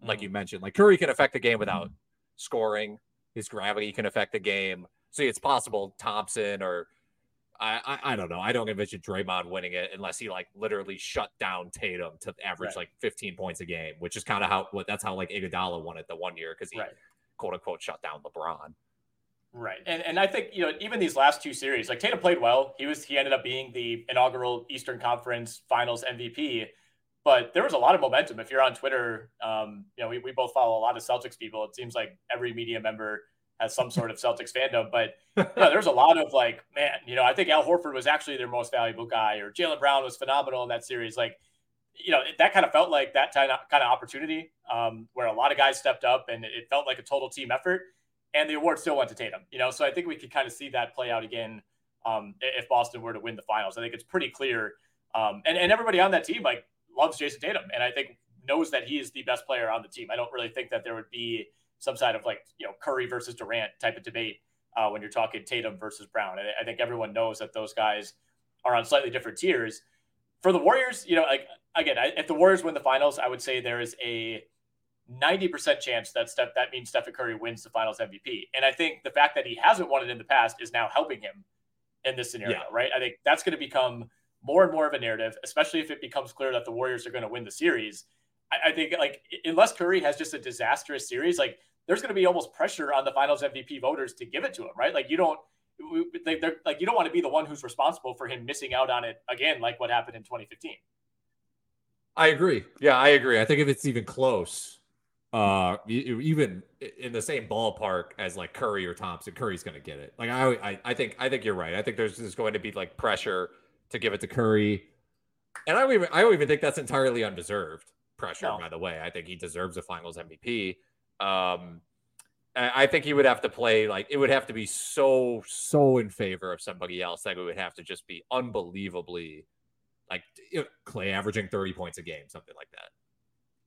like you mm. mentioned. Like Curry can affect the game without scoring, his gravity can affect the game. So it's possible Thompson or I, I, I don't know. I don't envision Draymond winning it unless he like literally shut down Tatum to average Right. like 15 points a game, which is kind of how what that's how like Iguodala won it the one year because he Right. quote unquote shut down LeBron. Right. And and I think, you know, even these last two series, like Tatum played well. He was he ended up being the inaugural Eastern Conference Finals MVP. But there was a lot of momentum. If you're on Twitter, um, you know, we, we both follow a lot of Celtics people. It seems like every media member has some sort of Celtics fandom. But yeah, there's a lot of like, man, you know, I think Al Horford was actually their most valuable guy, or Jaylen Brown was phenomenal in that series. Like, you know, that kind of felt like that kind of kind of opportunity um, where a lot of guys stepped up and it felt like a total team effort. And the award still went to Tatum. You know, so I think we could kind of see that play out again um, if Boston were to win the finals. I think it's pretty clear. Um, and, and everybody on that team like loves Jayson Tatum, and I think knows that he is the best player on the team. I don't really think that there would be some side of like you know Curry versus Durant type of debate uh, when you're talking Tatum versus Brown. I, I think everyone knows that those guys are on slightly different tiers. For the Warriors, you know, like again, I, if the Warriors win the finals, I would say there is a 90% chance that Steph, that means Stephen Curry wins the finals MVP. And I think the fact that he hasn't won it in the past is now helping him in this scenario, Yeah. right? I think that's going to become more and more of a narrative, especially if it becomes clear that the Warriors are going to win the series. I, I think like unless Curry has just a disastrous series, like there's going to be almost pressure on the finals MVP voters to give it to him, right? Like you don't, they, they're like, you don't want to be the one who's responsible for him missing out on it again, like what happened in 2015. I agree. Yeah, I agree. I think if it's even close, uh, even in the same ballpark as like Curry or Thompson, Curry's going to get it. Like I, I, I think, I think you're right. I think there's just going to be like pressure to give it to Curry, and I don't even, I don't even think that's entirely undeserved pressure. No. By the way, I think he deserves a Finals MVP. Um, I think he would have to play like it would have to be so so in favor of somebody else that it would have to just be unbelievably like Klay averaging 30 points a game, something like that.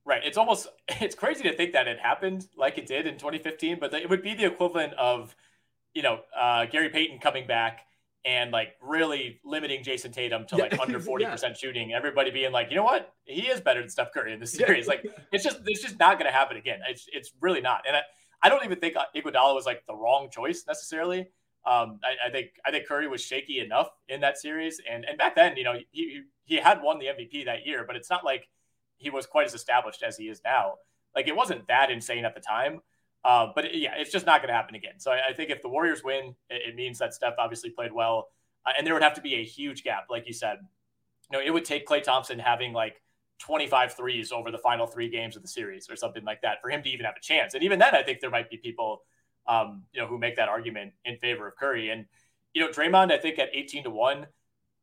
Right. It's almost it's crazy to think that it happened like it did in 2015, but it would be the equivalent of, you know, uh, Gary Payton coming back and like really limiting Jayson Tatum to like Yeah. under 40% Yeah. shooting. Everybody being like, you know what, he is better than Steph Curry in this Yeah. series. Like it's just it's just not going to happen again. It's it's really not. And I, I don't even think Iguodala was like the wrong choice necessarily. Um, I, I think I think Curry was shaky enough in that series, and and back then, you know, he he had won the MVP that year, but it's not like he was quite as established as he is now. Like it wasn't that insane at the time. Uh, but yeah, it's just not going to happen again. So I, I, think if the Warriors win, it, it, means that Steph obviously played well, uh, and there would have to be a huge gap, like you said. You know, it would take Klay Thompson having like 25 threes over the final three games of the series or something like that for him to even have a chance. And even then, I think there might be people, um, you know, who make that argument in favor of Curry. And you know, Draymond, I think at 18 to one,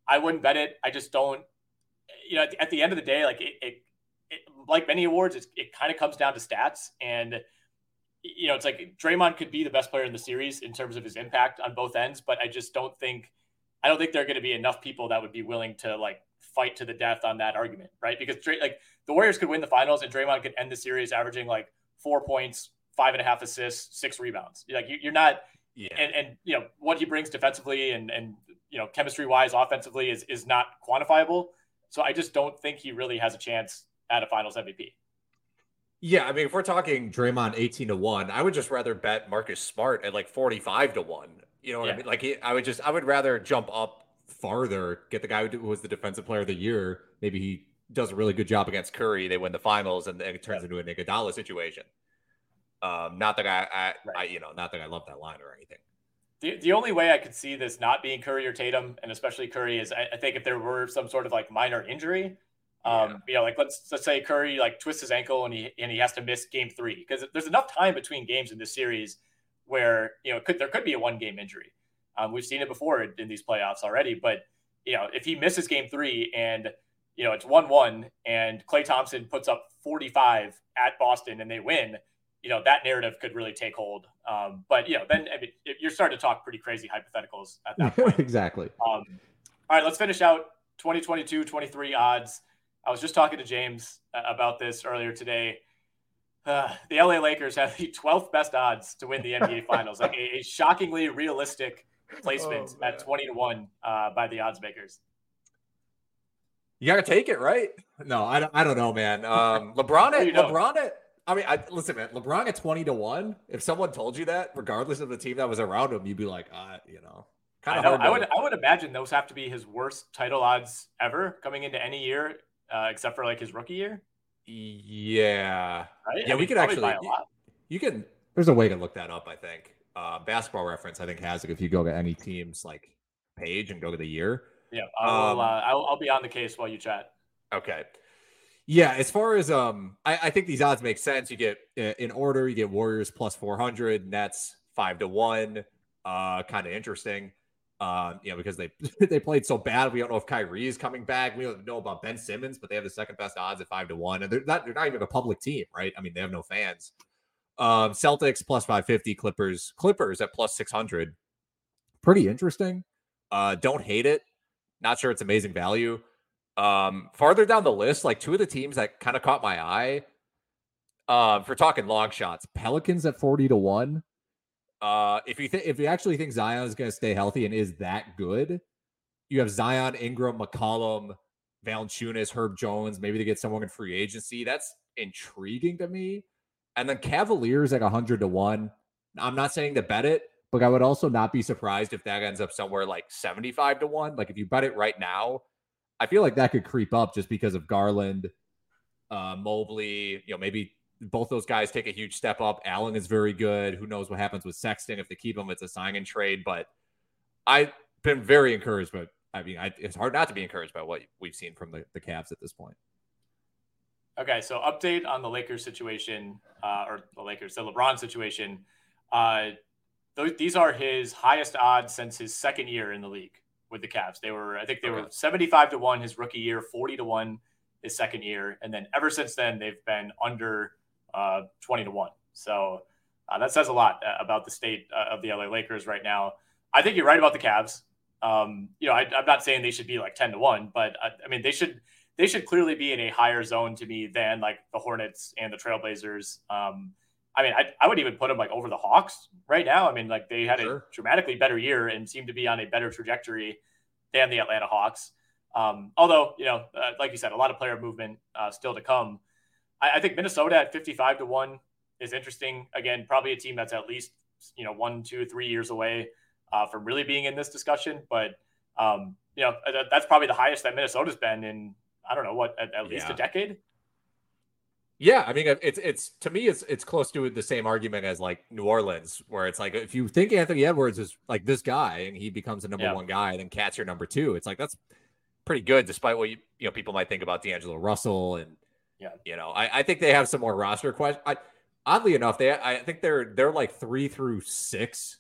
I wouldn't bet it. I just don't. You know, at the, at the end of the day, like it, it, it like many awards, it kind of comes down to stats and you know, it's like Draymond could be the best player in the series in terms of his impact on both ends, but I just don't think I don't think there are going to be enough people that would be willing to like fight to the death on that argument, right? Because like the Warriors could win the finals and Draymond could end the series averaging like four points, five and a half assists, six rebounds. Like you're not, yeah. and, and you know what he brings defensively and and you know chemistry wise, offensively is is not quantifiable. So I just don't think he really has a chance at a Finals MVP. Yeah, I mean, if we're talking Draymond 18 to 1, I would just rather bet Marcus Smart at like 45 to 1. You know what yeah. I mean? Like, he, I would just, I would rather jump up farther, get the guy who was the defensive player of the year. Maybe he does a really good job against Curry. They win the finals and it turns yeah. into a Iguodala situation. Um, not that I, I, right. I, you know, not that I love that line or anything. The, the only way I could see this not being Curry or Tatum, and especially Curry, is I, I think if there were some sort of like minor injury, um, yeah. you know, like let's let's say Curry like twists his ankle and he and he has to miss game three because there's enough time between games in this series where you know could there could be a one game injury. Um, we've seen it before in, these playoffs already, but you know if he misses game three and you know it's one one and Klay Thompson puts up 45 at Boston and they win, you know that narrative could really take hold. Um, but you know then I mean, you're starting to talk pretty crazy hypotheticals at that point. exactly. Um, all right, let's finish out 2022 23 odds. I was just talking to James uh, about this earlier today. Uh, the LA Lakers have the 12th best odds to win the NBA Finals, like a, a shockingly realistic placement oh, at 20 to 1 uh, by the odds makers. You got to take it, right? No, I don't, I don't know, man. Um, LeBron at, LeBron at, I mean, I, listen, man, LeBron at 20 to 1, if someone told you that, regardless of the team that was around him, you'd be like, uh, you know, kind of I, I would, I would imagine those have to be his worst title odds ever coming into any year uh, except for like his rookie year. Yeah, right? yeah, I we could actually. You, you, can. There's a way to look that up. I think. Uh, basketball reference, I think, has it. If you go to any team's like page and go to the year. Yeah, I'll, um, uh, I'll, I'll be on the case while you chat. Okay. Yeah, as far as um, I, I, think these odds make sense. You get uh, in order, you get Warriors plus four hundred, Nets five to one. Uh, kind of interesting. Uh, you know, because they they played so bad. We don't know if Kyrie is coming back. We don't know about Ben Simmons, but they have the second best odds at five to one, and they're not they're not even a public team, right? I mean, they have no fans. Um, Celtics plus five fifty, Clippers Clippers at plus six hundred. Pretty interesting. Uh, don't hate it. Not sure it's amazing value. Um, farther down the list, like two of the teams that kind of caught my eye. Uh, for talking long shots, Pelicans at forty to one. Uh, if you think if you actually think Zion is going to stay healthy and is that good, you have Zion, Ingram, McCollum, Valanciunas, Herb Jones. Maybe they get someone in free agency. That's intriguing to me. And then Cavaliers like hundred to one. I'm not saying to bet it, but I would also not be surprised if that ends up somewhere like 75 to one. Like if you bet it right now, I feel like that could creep up just because of Garland, uh, Mobley. You know, maybe both those guys take a huge step up. Allen is very good. Who knows what happens with Sexton if they keep him? It's a sign and trade, but I've been very encouraged. But I mean, I, it's hard not to be encouraged by what we've seen from the, the Cavs at this point. Okay, so update on the Lakers situation, uh, or the Lakers, the LeBron situation. Uh, th- these are his highest odds since his second year in the league with the Cavs. They were, I think, they okay. were seventy-five to one his rookie year, forty to one his second year, and then ever since then they've been under 20 to 1. So uh, that says a lot uh, about the state uh, of the LA Lakers right now. I think you're right about the Cavs. Um, you know, I, am not saying they should be like 10 to 1, but I, I, mean, they should they should clearly be in a higher zone to me than like the Hornets and the Trailblazers. Um, I mean, I, I would even put them like over the Hawks right now. I mean, like they had sure. a dramatically better year and seem to be on a better trajectory than the Atlanta Hawks. Um, although, you know, uh, like you said, a lot of player movement uh, still to come. I, I think Minnesota at 55 to 1 is interesting. Again, probably a team that's at least, you know, one, two, three years away uh, from really being in this discussion. But, um, you know, that's probably the highest that Minnesota's been in, I don't know, what, at, at least yeah. a decade. Yeah, I mean, it's it's to me, it's it's close to the same argument as like New Orleans, where it's like if you think Anthony Edwards is like this guy and he becomes the number yeah. one guy, then KAT's your number two. It's like that's pretty good, despite what you you know people might think about D'Angelo Russell and yeah, you know, I, I think they have some more roster questions. Oddly enough, they I think they're they're like three through six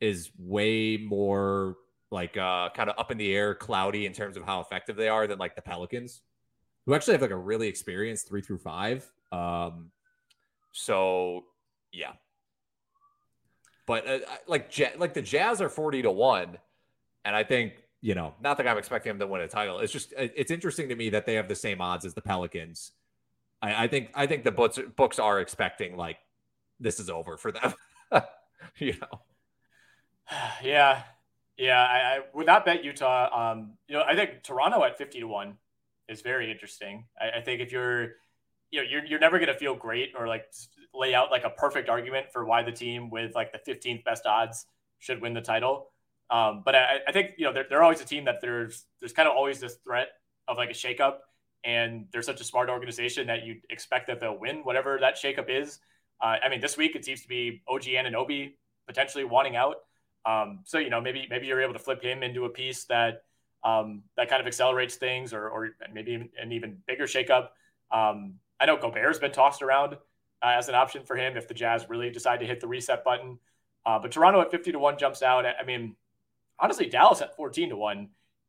is way more like uh kind of up in the air, cloudy in terms of how effective they are than like the Pelicans, who actually have like a really experienced three through five. Um, so yeah, but uh, like like the Jazz are forty to one, and I think you know not that I'm expecting them to win a title. It's just it's interesting to me that they have the same odds as the Pelicans. I, I think I think the books books are expecting like this is over for them. you know. Yeah, yeah. I, I, would not bet Utah. Um, you know, I think Toronto at fifty to one is very interesting. I, I think if you're you know you're, you're never going to feel great or like lay out like a perfect argument for why the team with like the 15th best odds should win the title um, but I, I, think you know they're, they're always a team that there's there's kind of always this threat of like a shakeup and they're such a smart organization that you expect that they'll win whatever that shakeup is uh, i mean this week it seems to be OG Anunoby potentially wanting out um, so you know maybe maybe you're able to flip him into a piece that um, that kind of accelerates things or, or maybe an even bigger shakeup um, I know Gobert's been tossed around uh, as an option for him if the Jazz really decide to hit the reset button. Uh, but Toronto at 50 to 1 jumps out. I mean, honestly, Dallas at 14 to 1.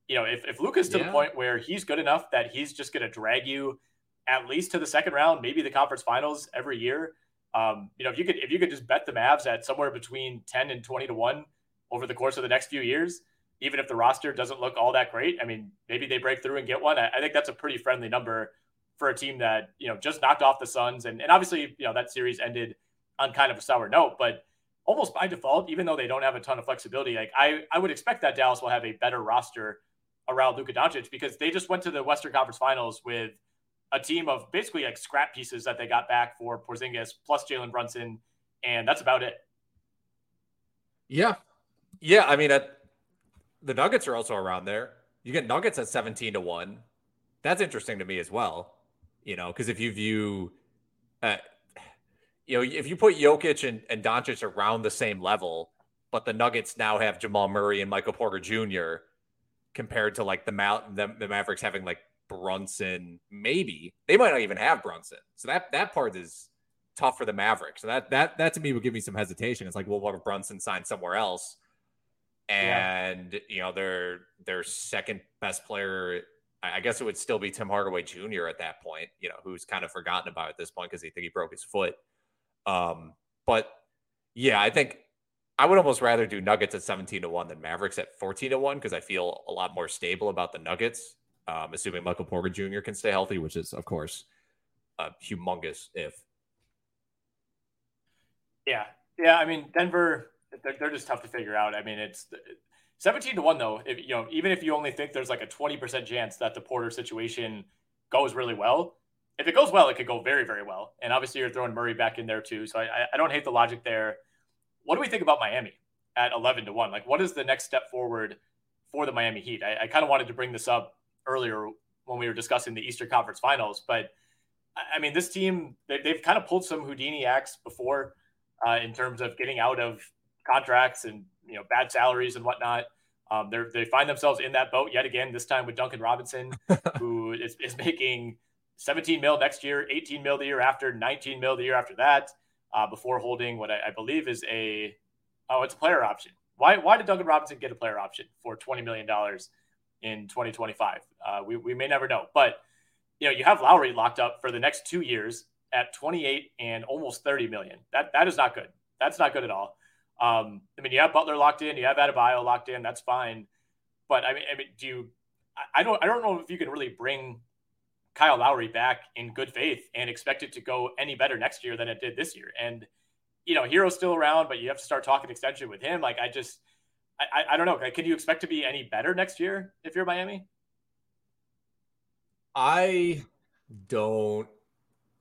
You know, if, if Luka's to yeah. the point where he's good enough that he's just going to drag you at least to the second round, maybe the conference finals every year. Um, you know, if you could if you could just bet the Mavs at somewhere between 10 and 20 to 1 over the course of the next few years, even if the roster doesn't look all that great, I mean, maybe they break through and get one. I, I think that's a pretty friendly number for a team that you know just knocked off the Suns, and and obviously you know that series ended on kind of a sour note, but almost by default, even though they don't have a ton of flexibility, like I I would expect that Dallas will have a better roster around Luka Doncic because they just went to the Western Conference Finals with a team of basically like scrap pieces that they got back for Porzingis plus Jalen Brunson, and that's about it. Yeah, yeah. I mean, the Nuggets are also around there. You get Nuggets at seventeen to one. That's interesting to me as well. You know, because if you view, uh, you know, if you put Jokic and, and Doncic around the same level, but the Nuggets now have Jamal Murray and Michael Porter Jr. compared to like the Mount the, the Mavericks having like Brunson, maybe they might not even have Brunson. So that that part is tough for the Mavericks. So that that that to me would give me some hesitation. It's like, well, what if Brunson signed somewhere else? And yeah. you know, their their second best player I guess it would still be Tim Hardaway Jr. at that point, you know, who's kind of forgotten about at this point because he think he broke his foot. Um, but yeah, I think I would almost rather do Nuggets at 17 to 1 than Mavericks at 14 to 1 because I feel a lot more stable about the Nuggets, um, assuming Michael Porter Jr. can stay healthy, which is, of course, a humongous if. Yeah. Yeah. I mean, Denver, they're, they're just tough to figure out. I mean, it's 17 to 1 though if you know even if you only think there's like a 20% chance that the porter situation goes really well if it goes well it could go very very well and obviously you're throwing murray back in there too so i, I don't hate the logic there what do we think about miami at 11 to 1 like what is the next step forward for the miami heat i, I kind of wanted to bring this up earlier when we were discussing the eastern conference finals but i mean this team they, have kind of pulled some houdini acts before uh, in terms of getting out of contracts and you know bad salaries and whatnot. Um, they they find themselves in that boat yet again. This time with Duncan Robinson, who is, is making 17 mil next year, 18 mil the year after, 19 mil the year after that, uh, before holding what I, I, believe is a oh, it's a player option. Why why did Duncan Robinson get a player option for 20 million dollars in 2025? Uh, we we may never know, but you know you have Lowry locked up for the next two years at 28 and almost 30 million. That that is not good. That's not good at all. Um, I mean, you have Butler locked in, you have Adebayo locked in. That's fine. But I mean, I mean, do you? I don't. I don't know if you can really bring Kyle Lowry back in good faith and expect it to go any better next year than it did this year. And you know, Herro's still around, but you have to start talking extension with him. Like, I just, I, I don't know. Like, can you expect to be any better next year if you're Miami? I don't.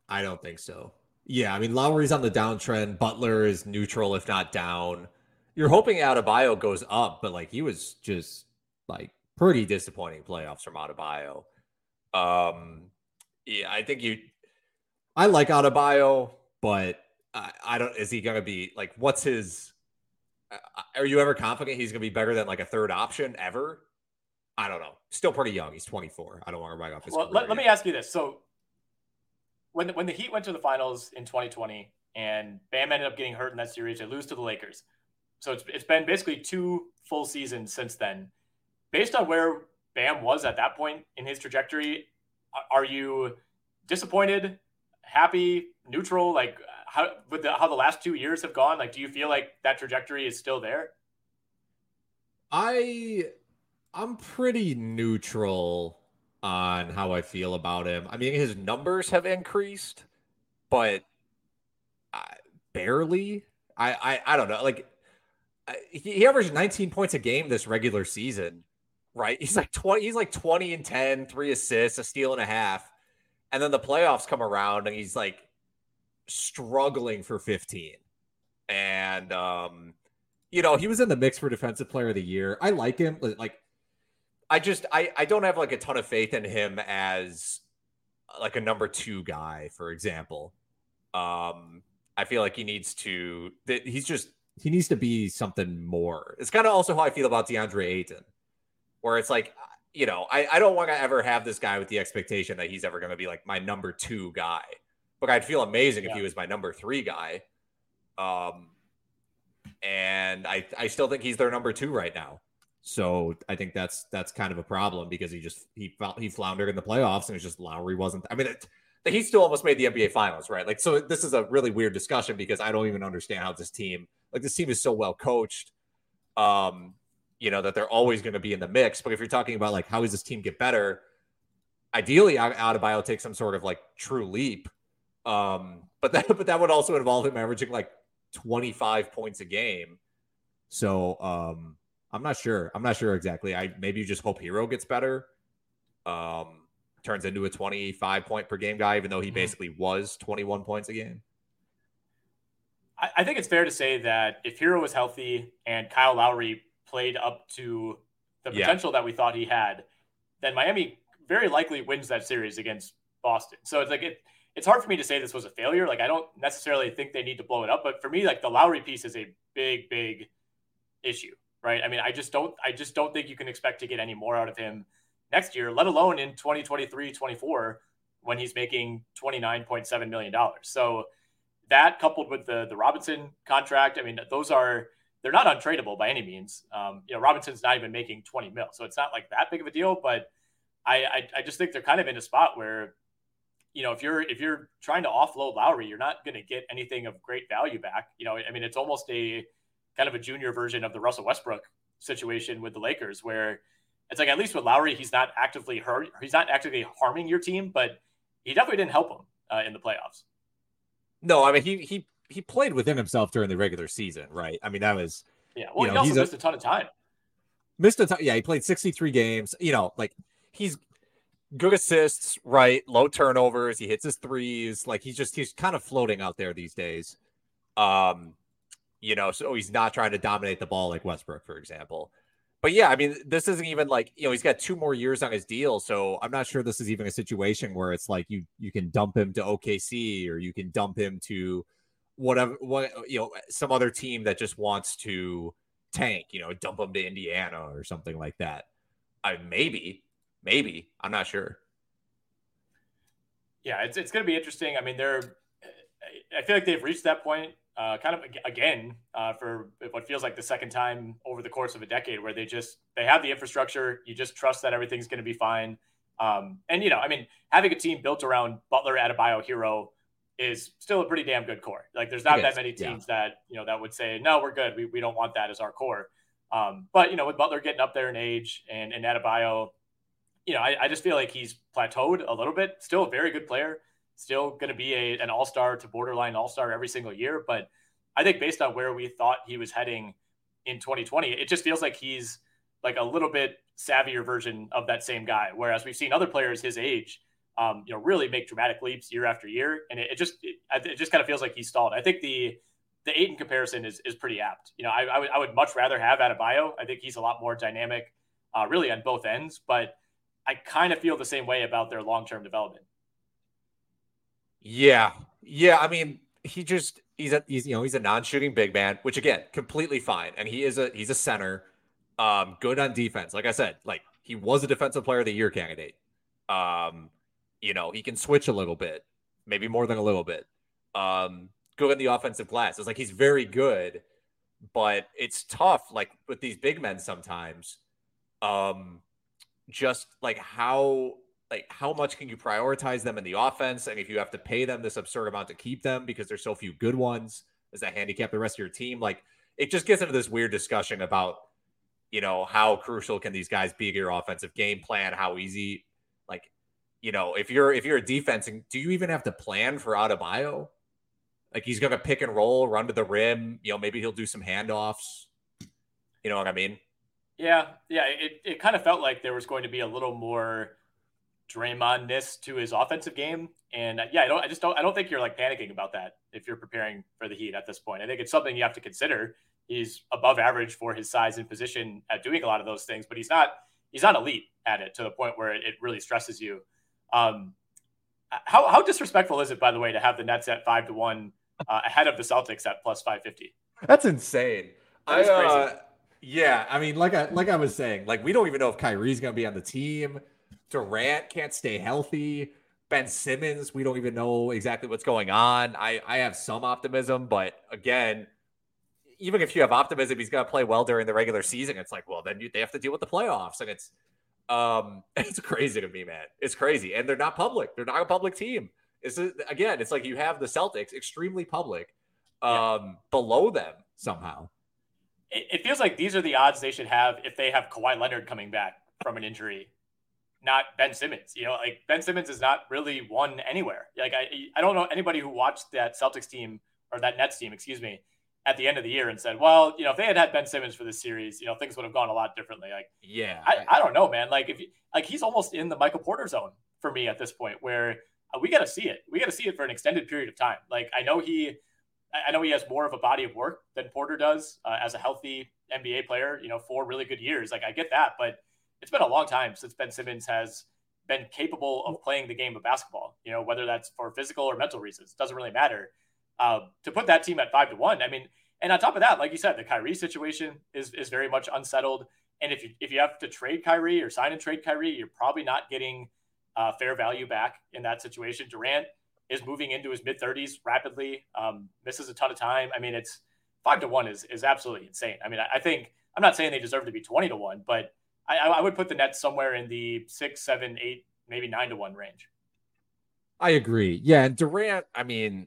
I don't think so. Yeah, I mean Lowry's on the downtrend. Butler is neutral, if not down. You're hoping Adebayo goes up, but like he was just like pretty disappointing playoffs from Adebayo. Um, yeah, I think you. I like Adebayo, but I, I don't. Is he going to be like? What's his? Uh, are you ever confident he's going to be better than like a third option ever? I don't know. Still pretty young. He's 24. I don't want to write off his. Well, let, let me ask you this: so when the, when the Heat went to the finals in 2020 and Bam ended up getting hurt in that series, they lose to the Lakers. So it's it's been basically two full seasons since then. Based on where Bam was at that point in his trajectory, are you disappointed, happy, neutral? Like how with the, how the last two years have gone? Like, do you feel like that trajectory is still there? I I'm pretty neutral on how I feel about him. I mean, his numbers have increased, but I, barely. I, I I don't know. Like he, he averaged 19 points a game this regular season, right? He's like 20. He's like 20 and 10, three assists, a steal and a half, and then the playoffs come around and he's like struggling for 15. And um, you know, he was in the mix for defensive player of the year. I like him. Like I just I I don't have like a ton of faith in him as like a number 2 guy, for example. Um I feel like he needs to that he's just he needs to be something more. It's kind of also how I feel about DeAndre Ayton, where it's like, you know, I, I don't want to ever have this guy with the expectation that he's ever going to be like my number two guy. But I'd feel amazing yeah. if he was my number three guy. Um, and I I still think he's their number two right now. So I think that's that's kind of a problem because he just he he floundered in the playoffs and it's just Lowry wasn't. I mean, it, he still almost made the NBA Finals, right? Like, so this is a really weird discussion because I don't even understand how this team, like, this team is so well coached, um, you know, that they're always going to be in the mix. But if you're talking about like how does this team get better, ideally, out of Adebayo take some sort of like true leap. Um, but that but that would also involve him averaging like 25 points a game. So um, I'm not sure. I'm not sure exactly. I maybe you just hope Herro gets better. Um, turns into a 25 point per game guy, even though he mm-hmm. basically was 21 points a game. I, I think it's fair to say that if Herro was healthy and Kyle Lowry played up to the potential yeah. that we thought he had, then Miami very likely wins that series against Boston. So it's like it, it's hard for me to say this was a failure. Like I don't necessarily think they need to blow it up, but for me, like the Lowry piece is a big, big issue, right? I mean, I just don't, I just don't think you can expect to get any more out of him next year, let alone in 2023, 24, when he's making $29.7 million. So that coupled with the, the Robinson contract, I mean, those are, they're not untradeable by any means. Um, you know, Robinson's not even making 20 mil. So it's not like that big of a deal, but I, I, I just think they're kind of in a spot where, you know, if you're, if you're trying to offload Lowry, you're not going to get anything of great value back. You know, I mean, it's almost a kind of a junior version of the Russell Westbrook situation with the Lakers where, it's like at least with Lowry, he's not actively hurt. He's not actively harming your team, but he definitely didn't help them uh, in the playoffs. No, I mean he he he played within himself during the regular season, right? I mean that was yeah. Well, you know, he also missed a, a ton of time. Missed a ton. Yeah, he played sixty three games. You know, like he's good assists, right? Low turnovers. He hits his threes. Like he's just he's kind of floating out there these days. Um, you know, so he's not trying to dominate the ball like Westbrook, for example but yeah, I mean, this isn't even like you know he's got two more years on his deal, so I'm not sure this is even a situation where it's like you you can dump him to OKC or you can dump him to whatever what you know some other team that just wants to tank, you know, dump them to Indiana or something like that. I maybe, maybe I'm not sure. Yeah, it's it's going to be interesting. I mean, they're I feel like they've reached that point uh, kind of again uh, for what feels like the second time over the course of a decade where they just they have the infrastructure you just trust that everything's going to be fine um, and you know i mean having a team built around butler Adebayo Herro is still a pretty damn good core like there's not that many teams yeah. that you know that would say no we're good we, we don't want that as our core um, but you know with butler getting up there in age and, and Adebayo you know I, I just feel like he's plateaued a little bit still a very good player still going to be a, an all star to borderline all star every single year. But I think based on where we thought he was heading in 2020, it just feels like he's like a little bit savvier version of that same guy. Whereas we've seen other players his age, um, you know, really make dramatic leaps year after year, and it, it just it, it, just kind of feels like he's stalled. I think the the Ayton comparison is is pretty apt. You know, I, I would I would much rather have Adebayo. I think he's a lot more dynamic, uh, really on both ends. But I kind of feel the same way about their long term development. Yeah, yeah. I mean, he just he's a he's you know he's a non-shooting big man, which again, completely fine. And he is a he's a center, um, good on defense. Like I said, like he was a defensive player of the year candidate. Um, you know, he can switch a little bit, maybe more than a little bit. Um, good in the offensive glass. It's like he's very good, but it's tough, like with these big men sometimes. Um, just like how like how much can you prioritize them in the offense and if you have to pay them this absurd amount to keep them because there's so few good ones does that handicap the rest of your team like it just gets into this weird discussion about you know how crucial can these guys be to your offensive game plan how easy like you know if you're if you're a defense and do you even have to plan for Adebayo like he's gonna pick and roll run to the rim you know maybe he'll do some handoffs you know what i mean yeah yeah it, it kind of felt like there was going to be a little more Draymond-ness to his offensive game. And uh, yeah, I don't, I just don't, I don't think you're like panicking about that if you're preparing for the Heat at this point. I think it's something you have to consider. He's above average for his size and position at doing a lot of those things, but he's not, he's not elite at it to the point where it, it really stresses you. Um, how, how disrespectful is it, by the way, to have the Nets at five to one uh, ahead of the Celtics at plus 550? That's insane. That I, uh, yeah, I mean, like I like I was saying, like we don't even know if Kyrie's going to be on the team. Durant can't stay healthy. Ben Simmons, we don't even know exactly what's going on. I, I have some optimism, but again, even if you have optimism, he's going to play well during the regular season. It's like, well, then you, they have to deal with the playoffs, and it's um, it's crazy to me, man. It's crazy, and they're not public. They're not a public team. It's again, it's like you have the Celtics, extremely public, um, yeah. below them somehow. It, it feels like these are the odds they should have if they have Kawhi Leonard coming back from an injury not Ben Simmons. You know, like Ben Simmons is not really one anywhere. Like I, I don't know anybody who watched that Celtics team or that Nets team, excuse me, at the end of the year and said, well, you know, if they had had Ben Simmons for this series, you know, things would have gone a lot differently. Like, yeah, I, I don't know, man. Like if like he's almost in the Michael Porter zone for me at this point, where uh, we got to see it. We got to see it for an extended period of time. Like I know he, I know he has more of a body of work than Porter does uh, as a healthy NBA player. You know, four really good years. Like I get that, but it's been a long time since Ben Simmons has been capable of playing the game of basketball. You know, whether that's for physical or mental reasons, doesn't really matter. Uh, to put that team at five to one, I mean, and on top of that, like you said, the Kyrie situation is is very much unsettled. And if you if you have to trade Kyrie or sign and trade Kyrie, you're probably not getting uh, fair value back in that situation. Durant is moving into his mid 30s rapidly, um, misses a ton of time. I mean, it's five to one is is absolutely insane. I mean, I, I think I'm not saying they deserve to be 20 to one, but I, I would put the Nets somewhere in the six, seven, eight, maybe nine to one range. I agree. Yeah, and Durant. I mean,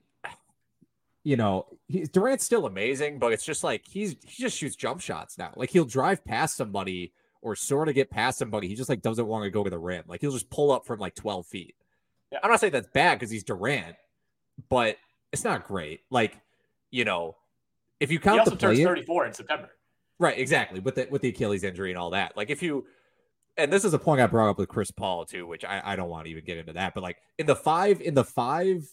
you know, he's Durant's still amazing, but it's just like he's he just shoots jump shots now. Like he'll drive past somebody or sort of get past somebody. He just like doesn't want to go to the rim. Like he'll just pull up from like 12 feet. Yeah. I'm not saying that's bad because he's Durant, but it's not great. Like, you know, if you count he also the turns 34 in September. Right, exactly. With the with the Achilles injury and all that. Like if you and this is a point I brought up with Chris Paul too, which I, I don't want to even get into that. But like in the five in the five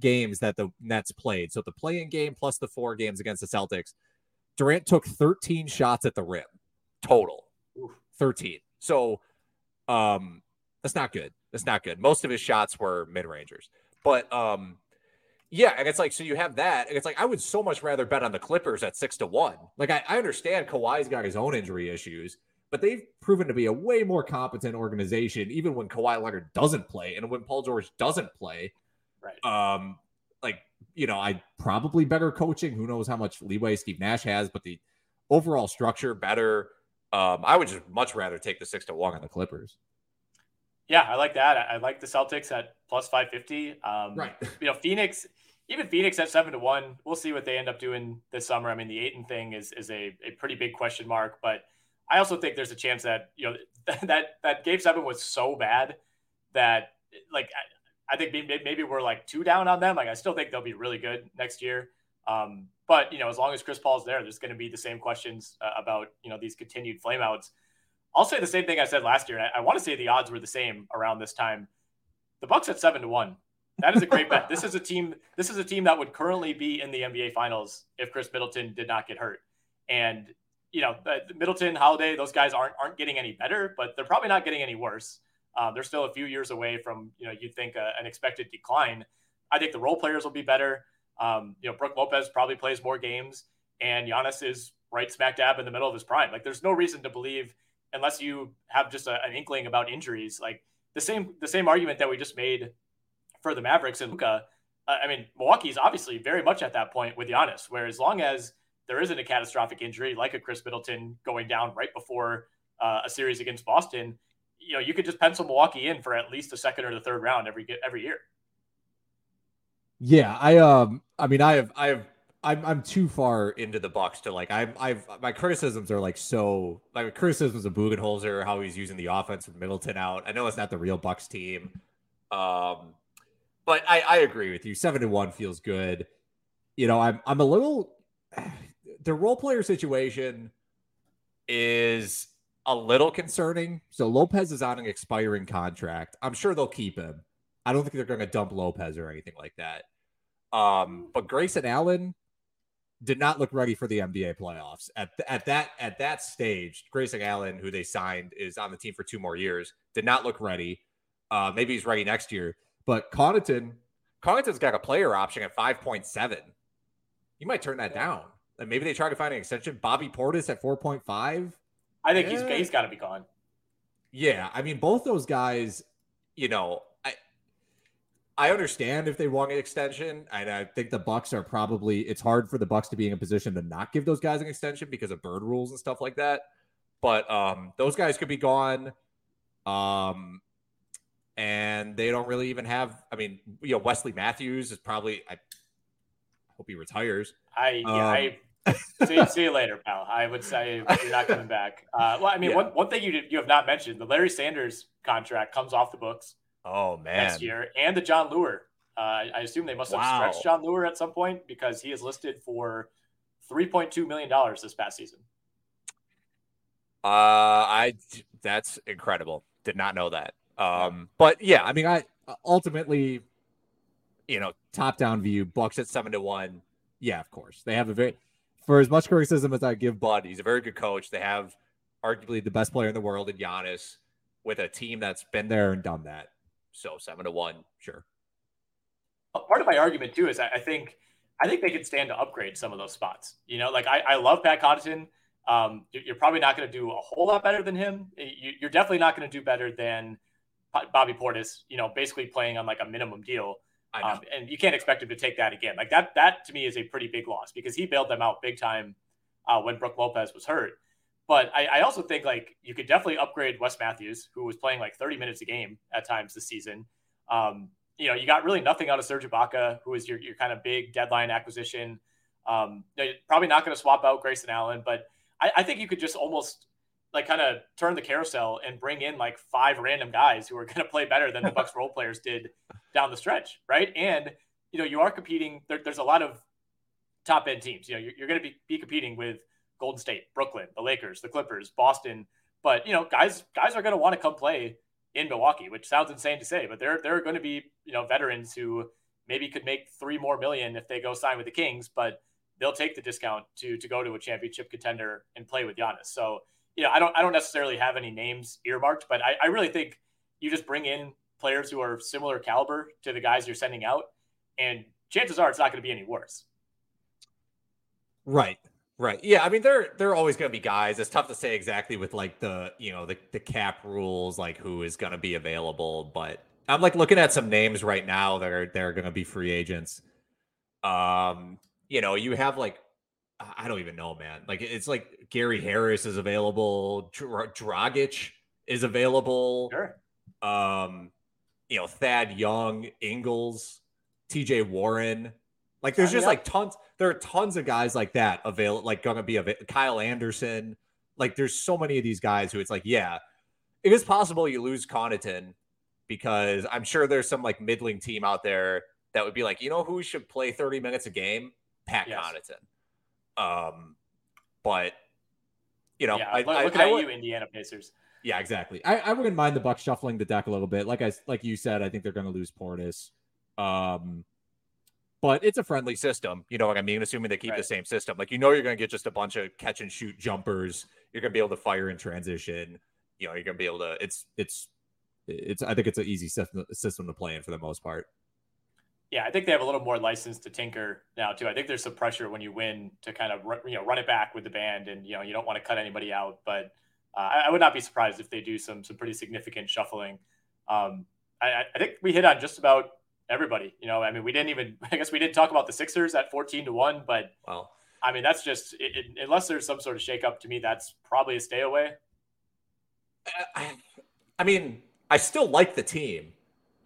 games that the Nets played, so the play-in game plus the four games against the Celtics, Durant took 13 shots at the rim total. 13. So um that's not good. That's not good. Most of his shots were mid-rangers. But um yeah, and it's like so you have that, and it's like I would so much rather bet on the Clippers at six to one. Like I, I understand Kawhi's got his own injury issues, but they've proven to be a way more competent organization, even when Kawhi Leonard doesn't play and when Paul George doesn't play. Right. Um, like you know, I probably better coaching. Who knows how much leeway Steve Nash has, but the overall structure better. Um, I would just much rather take the six to one on the Clippers. Yeah, I like that. I like the Celtics at plus 550. Um, right. You know, Phoenix, even Phoenix at seven to one, we'll see what they end up doing this summer. I mean, the Ayton thing is is a, a pretty big question mark, but I also think there's a chance that you know that that game seven was so bad that like I, think maybe we're like two down on them. Like I still think they'll be really good next year. Um, but you know, as long as Chris Paul's there, there's going to be the same questions uh, about you know these continued flameouts. I'll say the same thing I said last year. I, I want to say the odds were the same around this time. The Bucks at seven to one. That is a great bet. This is a team. This is a team that would currently be in the NBA Finals if Khris Middleton did not get hurt. And you know, Middleton, Holiday, those guys aren't aren't getting any better, but they're probably not getting any worse. Uh, they're still a few years away from you know you'd think uh, an expected decline. I think the role players will be better. Um, you know, Brook Lopez probably plays more games, and Giannis is right smack dab in the middle of his prime. Like, there's no reason to believe, unless you have just a, an inkling about injuries, like the same the same argument that we just made for the Mavericks and Luka. Uh, I mean, Milwaukee's obviously very much at that point with Giannis, where as long as there isn't a catastrophic injury like a Khris Middleton going down right before uh, a series against Boston, you know, you could just pencil Milwaukee in for at least a second or the third round every every year. Yeah, I um, I mean, I have, I have, I'm, I'm too far into the Bucks to like, I'm, I've, my criticisms are like so, like criticisms of Budenholzer, how he's using the offense with Middleton out. I know it's not the real Bucks team, um, but I, I agree with you. Seven to one feels good. You know, I'm, I'm a little. The role player situation is a little concerning. So Lopez is on an expiring contract. I'm sure they'll keep him. I don't think they're going to dump Lopez or anything like that. Um, but Grayson Allen did not look ready for the NBA playoffs at at that at that stage. Grayson Allen, who they signed, is on the team for two more years. Did not look ready. Uh, maybe he's ready next year. But Connaughton, Connaughton's got a player option at five point seven. You might turn that down. And maybe they try to find an extension. Bobby Portis at four point five. I think yeah. he's he's got to be gone. Yeah, I mean, both those guys. You know, I I understand if they want an extension, and I think the Bucks are probably. It's hard for the Bucks to be in a position to not give those guys an extension because of bird rules and stuff like that. But um, those guys could be gone. Um, and they don't really even have. I mean, you know, Wesley Matthews is probably. I hope he retires. I yeah, um, I see, see, you later, pal. I would say you're not coming back. Uh, well, I mean, yeah. one, one thing you you have not mentioned: the Larry Sanders contract comes off the books. Oh man, next year, and the John Leuer. Uh, I assume they must have wow. stretched John Leuer at some point because he is listed for three point two million dollars this past season. Uh, I that's incredible. Did not know that. Um, but yeah, I mean, I ultimately, you know, top down view, Bucks at seven to one. Yeah, of course, they have a very for as much criticism as I give Bud, he's a very good coach. They have arguably the best player in the world in Giannis with a team that's been there and done that. So seven to one, sure. Part of my argument too is I think I think they could stand to upgrade some of those spots. You know, like I, I love Pat Connaughton. Um, you're probably not going to do a whole lot better than him. You're definitely not going to do better than Bobby Portis. You know, basically playing on like a minimum deal. Um, and you can't expect him to take that again. Like that, that to me is a pretty big loss because he bailed them out big time uh, when Brook Lopez was hurt. But I, I, also think like you could definitely upgrade Wes Matthews, who was playing like 30 minutes a game at times this season. Um, you know, you got really nothing out of Serge Ibaka, who is your, your kind of big deadline acquisition. Um, probably not going to swap out Grayson Allen, but I, I think you could just almost like kind of turn the carousel and bring in like five random guys who are going to play better than the Bucks role players did down the stretch, right? And you know, you are competing. There, there's a lot of top end teams. You know, you're, you're going to be, be competing with Golden State, Brooklyn, the Lakers, the Clippers, Boston. But you know, guys, guys are going to want to come play in Milwaukee, which sounds insane to say, but there there are going to be you know veterans who maybe could make three more million if they go sign with the Kings, but they'll take the discount to to go to a championship contender and play with Giannis. So you know, I don't I don't necessarily have any names earmarked, but I, I really think you just bring in players who are similar caliber to the guys you're sending out, and chances are it's not going to be any worse. Right. Right. Yeah. I mean, there are always going to be guys. It's tough to say exactly with like the you know the the cap rules, like who is going to be available. But I'm like looking at some names right now that are they're going to be free agents. Um, you know, you have like I don't even know, man. Like it's like Gary Harris is available, Dr- Dragic is available. Sure. Um, you know, Thad Young, Ingles, TJ Warren. Like there's just like tons there are tons of guys like that available like gonna be a Kyle Anderson. Like there's so many of these guys who it's like, yeah, it is possible you lose Connaughton because I'm sure there's some like middling team out there that would be like, you know who should play 30 minutes a game? Pat yes. Connaughton. Um, but you know, yeah, I, I, looking I, at I, you, Indiana Pacers. Yeah, exactly. I, I wouldn't mind the Bucks shuffling the deck a little bit. Like I like you said, I think they're going to lose Portis. Um, but it's a friendly system. You know what I mean? Assuming they keep right. the same system, like you know, you're going to get just a bunch of catch and shoot jumpers. You're going to be able to fire in transition. You know, you're going to be able to. It's it's it's. I think it's an easy system system to play in for the most part. Yeah, I think they have a little more license to tinker now too. I think there's some pressure when you win to kind of you know run it back with the band, and you know you don't want to cut anybody out. But uh, I, I, would not be surprised if they do some some pretty significant shuffling. Um, I, I, think we hit on just about everybody. You know, I mean, we didn't even I guess we didn't talk about the Sixers at 14 to one, but well, I mean that's just it, it, unless there's some sort of shakeup to me, that's probably a stay away. I, I mean, I still like the team.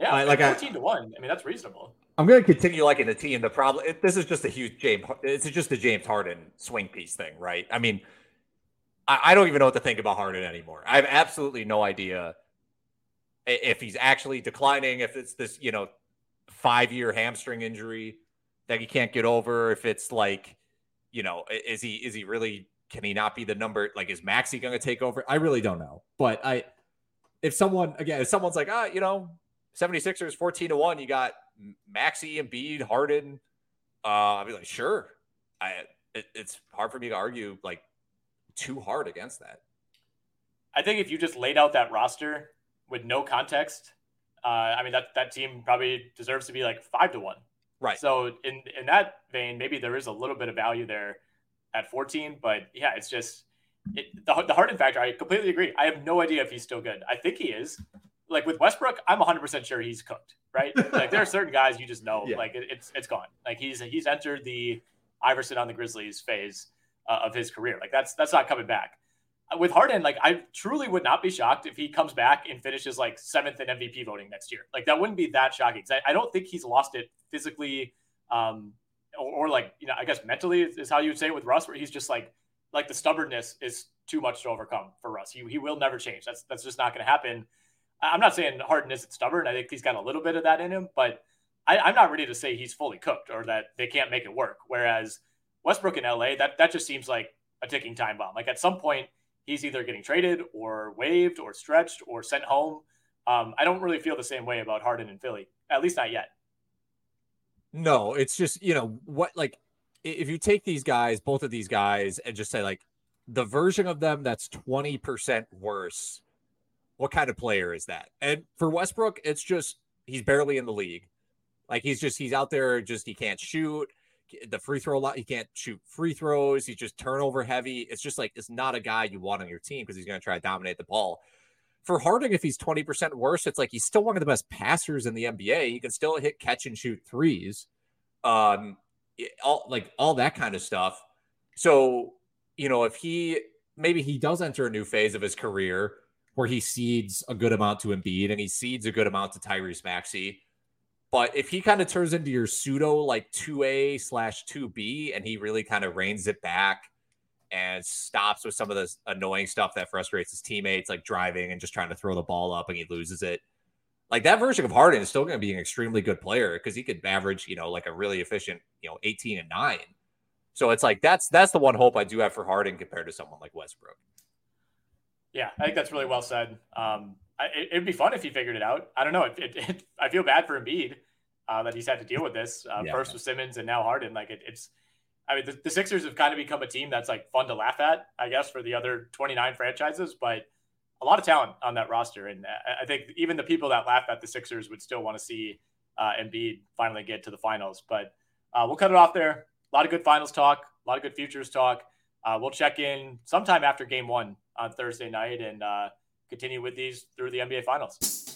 Yeah, I, like 14 I, to one. I mean, that's reasonable. I'm going to continue liking the team. The problem, it, this is just a huge James. It's just a James Harden swing piece thing, right? I mean, I, I don't even know what to think about Harden anymore. I have absolutely no idea if he's actually declining. If it's this, you know, five year hamstring injury that he can't get over. If it's like, you know, is he is he really? Can he not be the number? Like, is Maxey going to take over? I really don't know. But I, if someone again, if someone's like, ah, you know, 76ers 14 to 1, you got And Embiid, Harden. Uh, I'd be like, sure. I it, it's hard for me to argue like too hard against that. I think if you just laid out that roster with no context, uh, I mean that that team probably deserves to be like five to one. Right. So in in that vein, maybe there is a little bit of value there at 14, but yeah, it's just it, the the Harden factor. I completely agree. I have no idea if he's still good. I think he is like with Westbrook, I'm 100% sure he's cooked, right? like there are certain guys you just know, yeah. like it, it's it's gone. Like he's he's entered the Iverson on the Grizzlies phase uh, of his career. Like that's that's not coming back. Uh, with Harden, like I truly would not be shocked if he comes back and finishes like seventh in MVP voting next year. Like that wouldn't be that shocking. I, I, don't think he's lost it physically, um, or, or, like you know, I guess mentally is, is how you would say it with Russ, where he's just like like the stubbornness is too much to overcome for Russ. He he will never change. That's that's just not going to happen. I'm not saying Harden isn't stubborn. I think he's got a little bit of that in him, but I, I'm not ready to say he's fully cooked or that they can't make it work. Whereas Westbrook in LA, that that just seems like a ticking time bomb. Like at some point, he's either getting traded or waived or stretched or sent home. Um, I don't really feel the same way about Harden in Philly, at least not yet. No, it's just you know what like if you take these guys, both of these guys, and just say like the version of them that's twenty percent worse what kind of player is that? And for Westbrook, it's just he's barely in the league. Like he's just he's out there, just he can't shoot the free throw lot. He can't shoot free throws. He's just turnover heavy. It's just like it's not a guy you want on your team because he's going to try to dominate the ball. For Harden, if he's 20% worse, it's like he's still one of the best passers in the NBA. He can still hit catch and shoot threes. Um, all like all that kind of stuff. So, you know, if he maybe he does enter a new phase of his career where he cedes a good amount to Embiid and he cedes a good amount to Tyrese Maxey. But if he kind of turns into your pseudo like 2A slash 2B and he really kind of reins it back and stops with some of the annoying stuff that frustrates his teammates, like driving and just trying to throw the ball up and he loses it. Like that version of Harden is still going to be an extremely good player because he could average, you know, like a really efficient, you know, 18 and 9. So it's like that's that's the one hope I do have for Harden compared to someone like Westbrook. Yeah, I think that's really well said. Um, I, it, would be fun if he figured it out. I don't know. It, it, I feel bad for Embiid uh, that he's had to deal with this uh, yeah. first with Simmons and now Harden. Like it's, I mean, the, the, Sixers have kind of become a team that's like fun to laugh at, I guess, for the other 29 franchises, but a lot of talent on that roster. And I think even the people that laugh at the Sixers would still want to see uh, Embiid finally get to the finals. But uh, we'll cut it off there. A lot of good finals talk, a lot of good futures talk. Uh, we'll check in sometime after game one on Thursday night and uh, continue with these through the NBA Finals.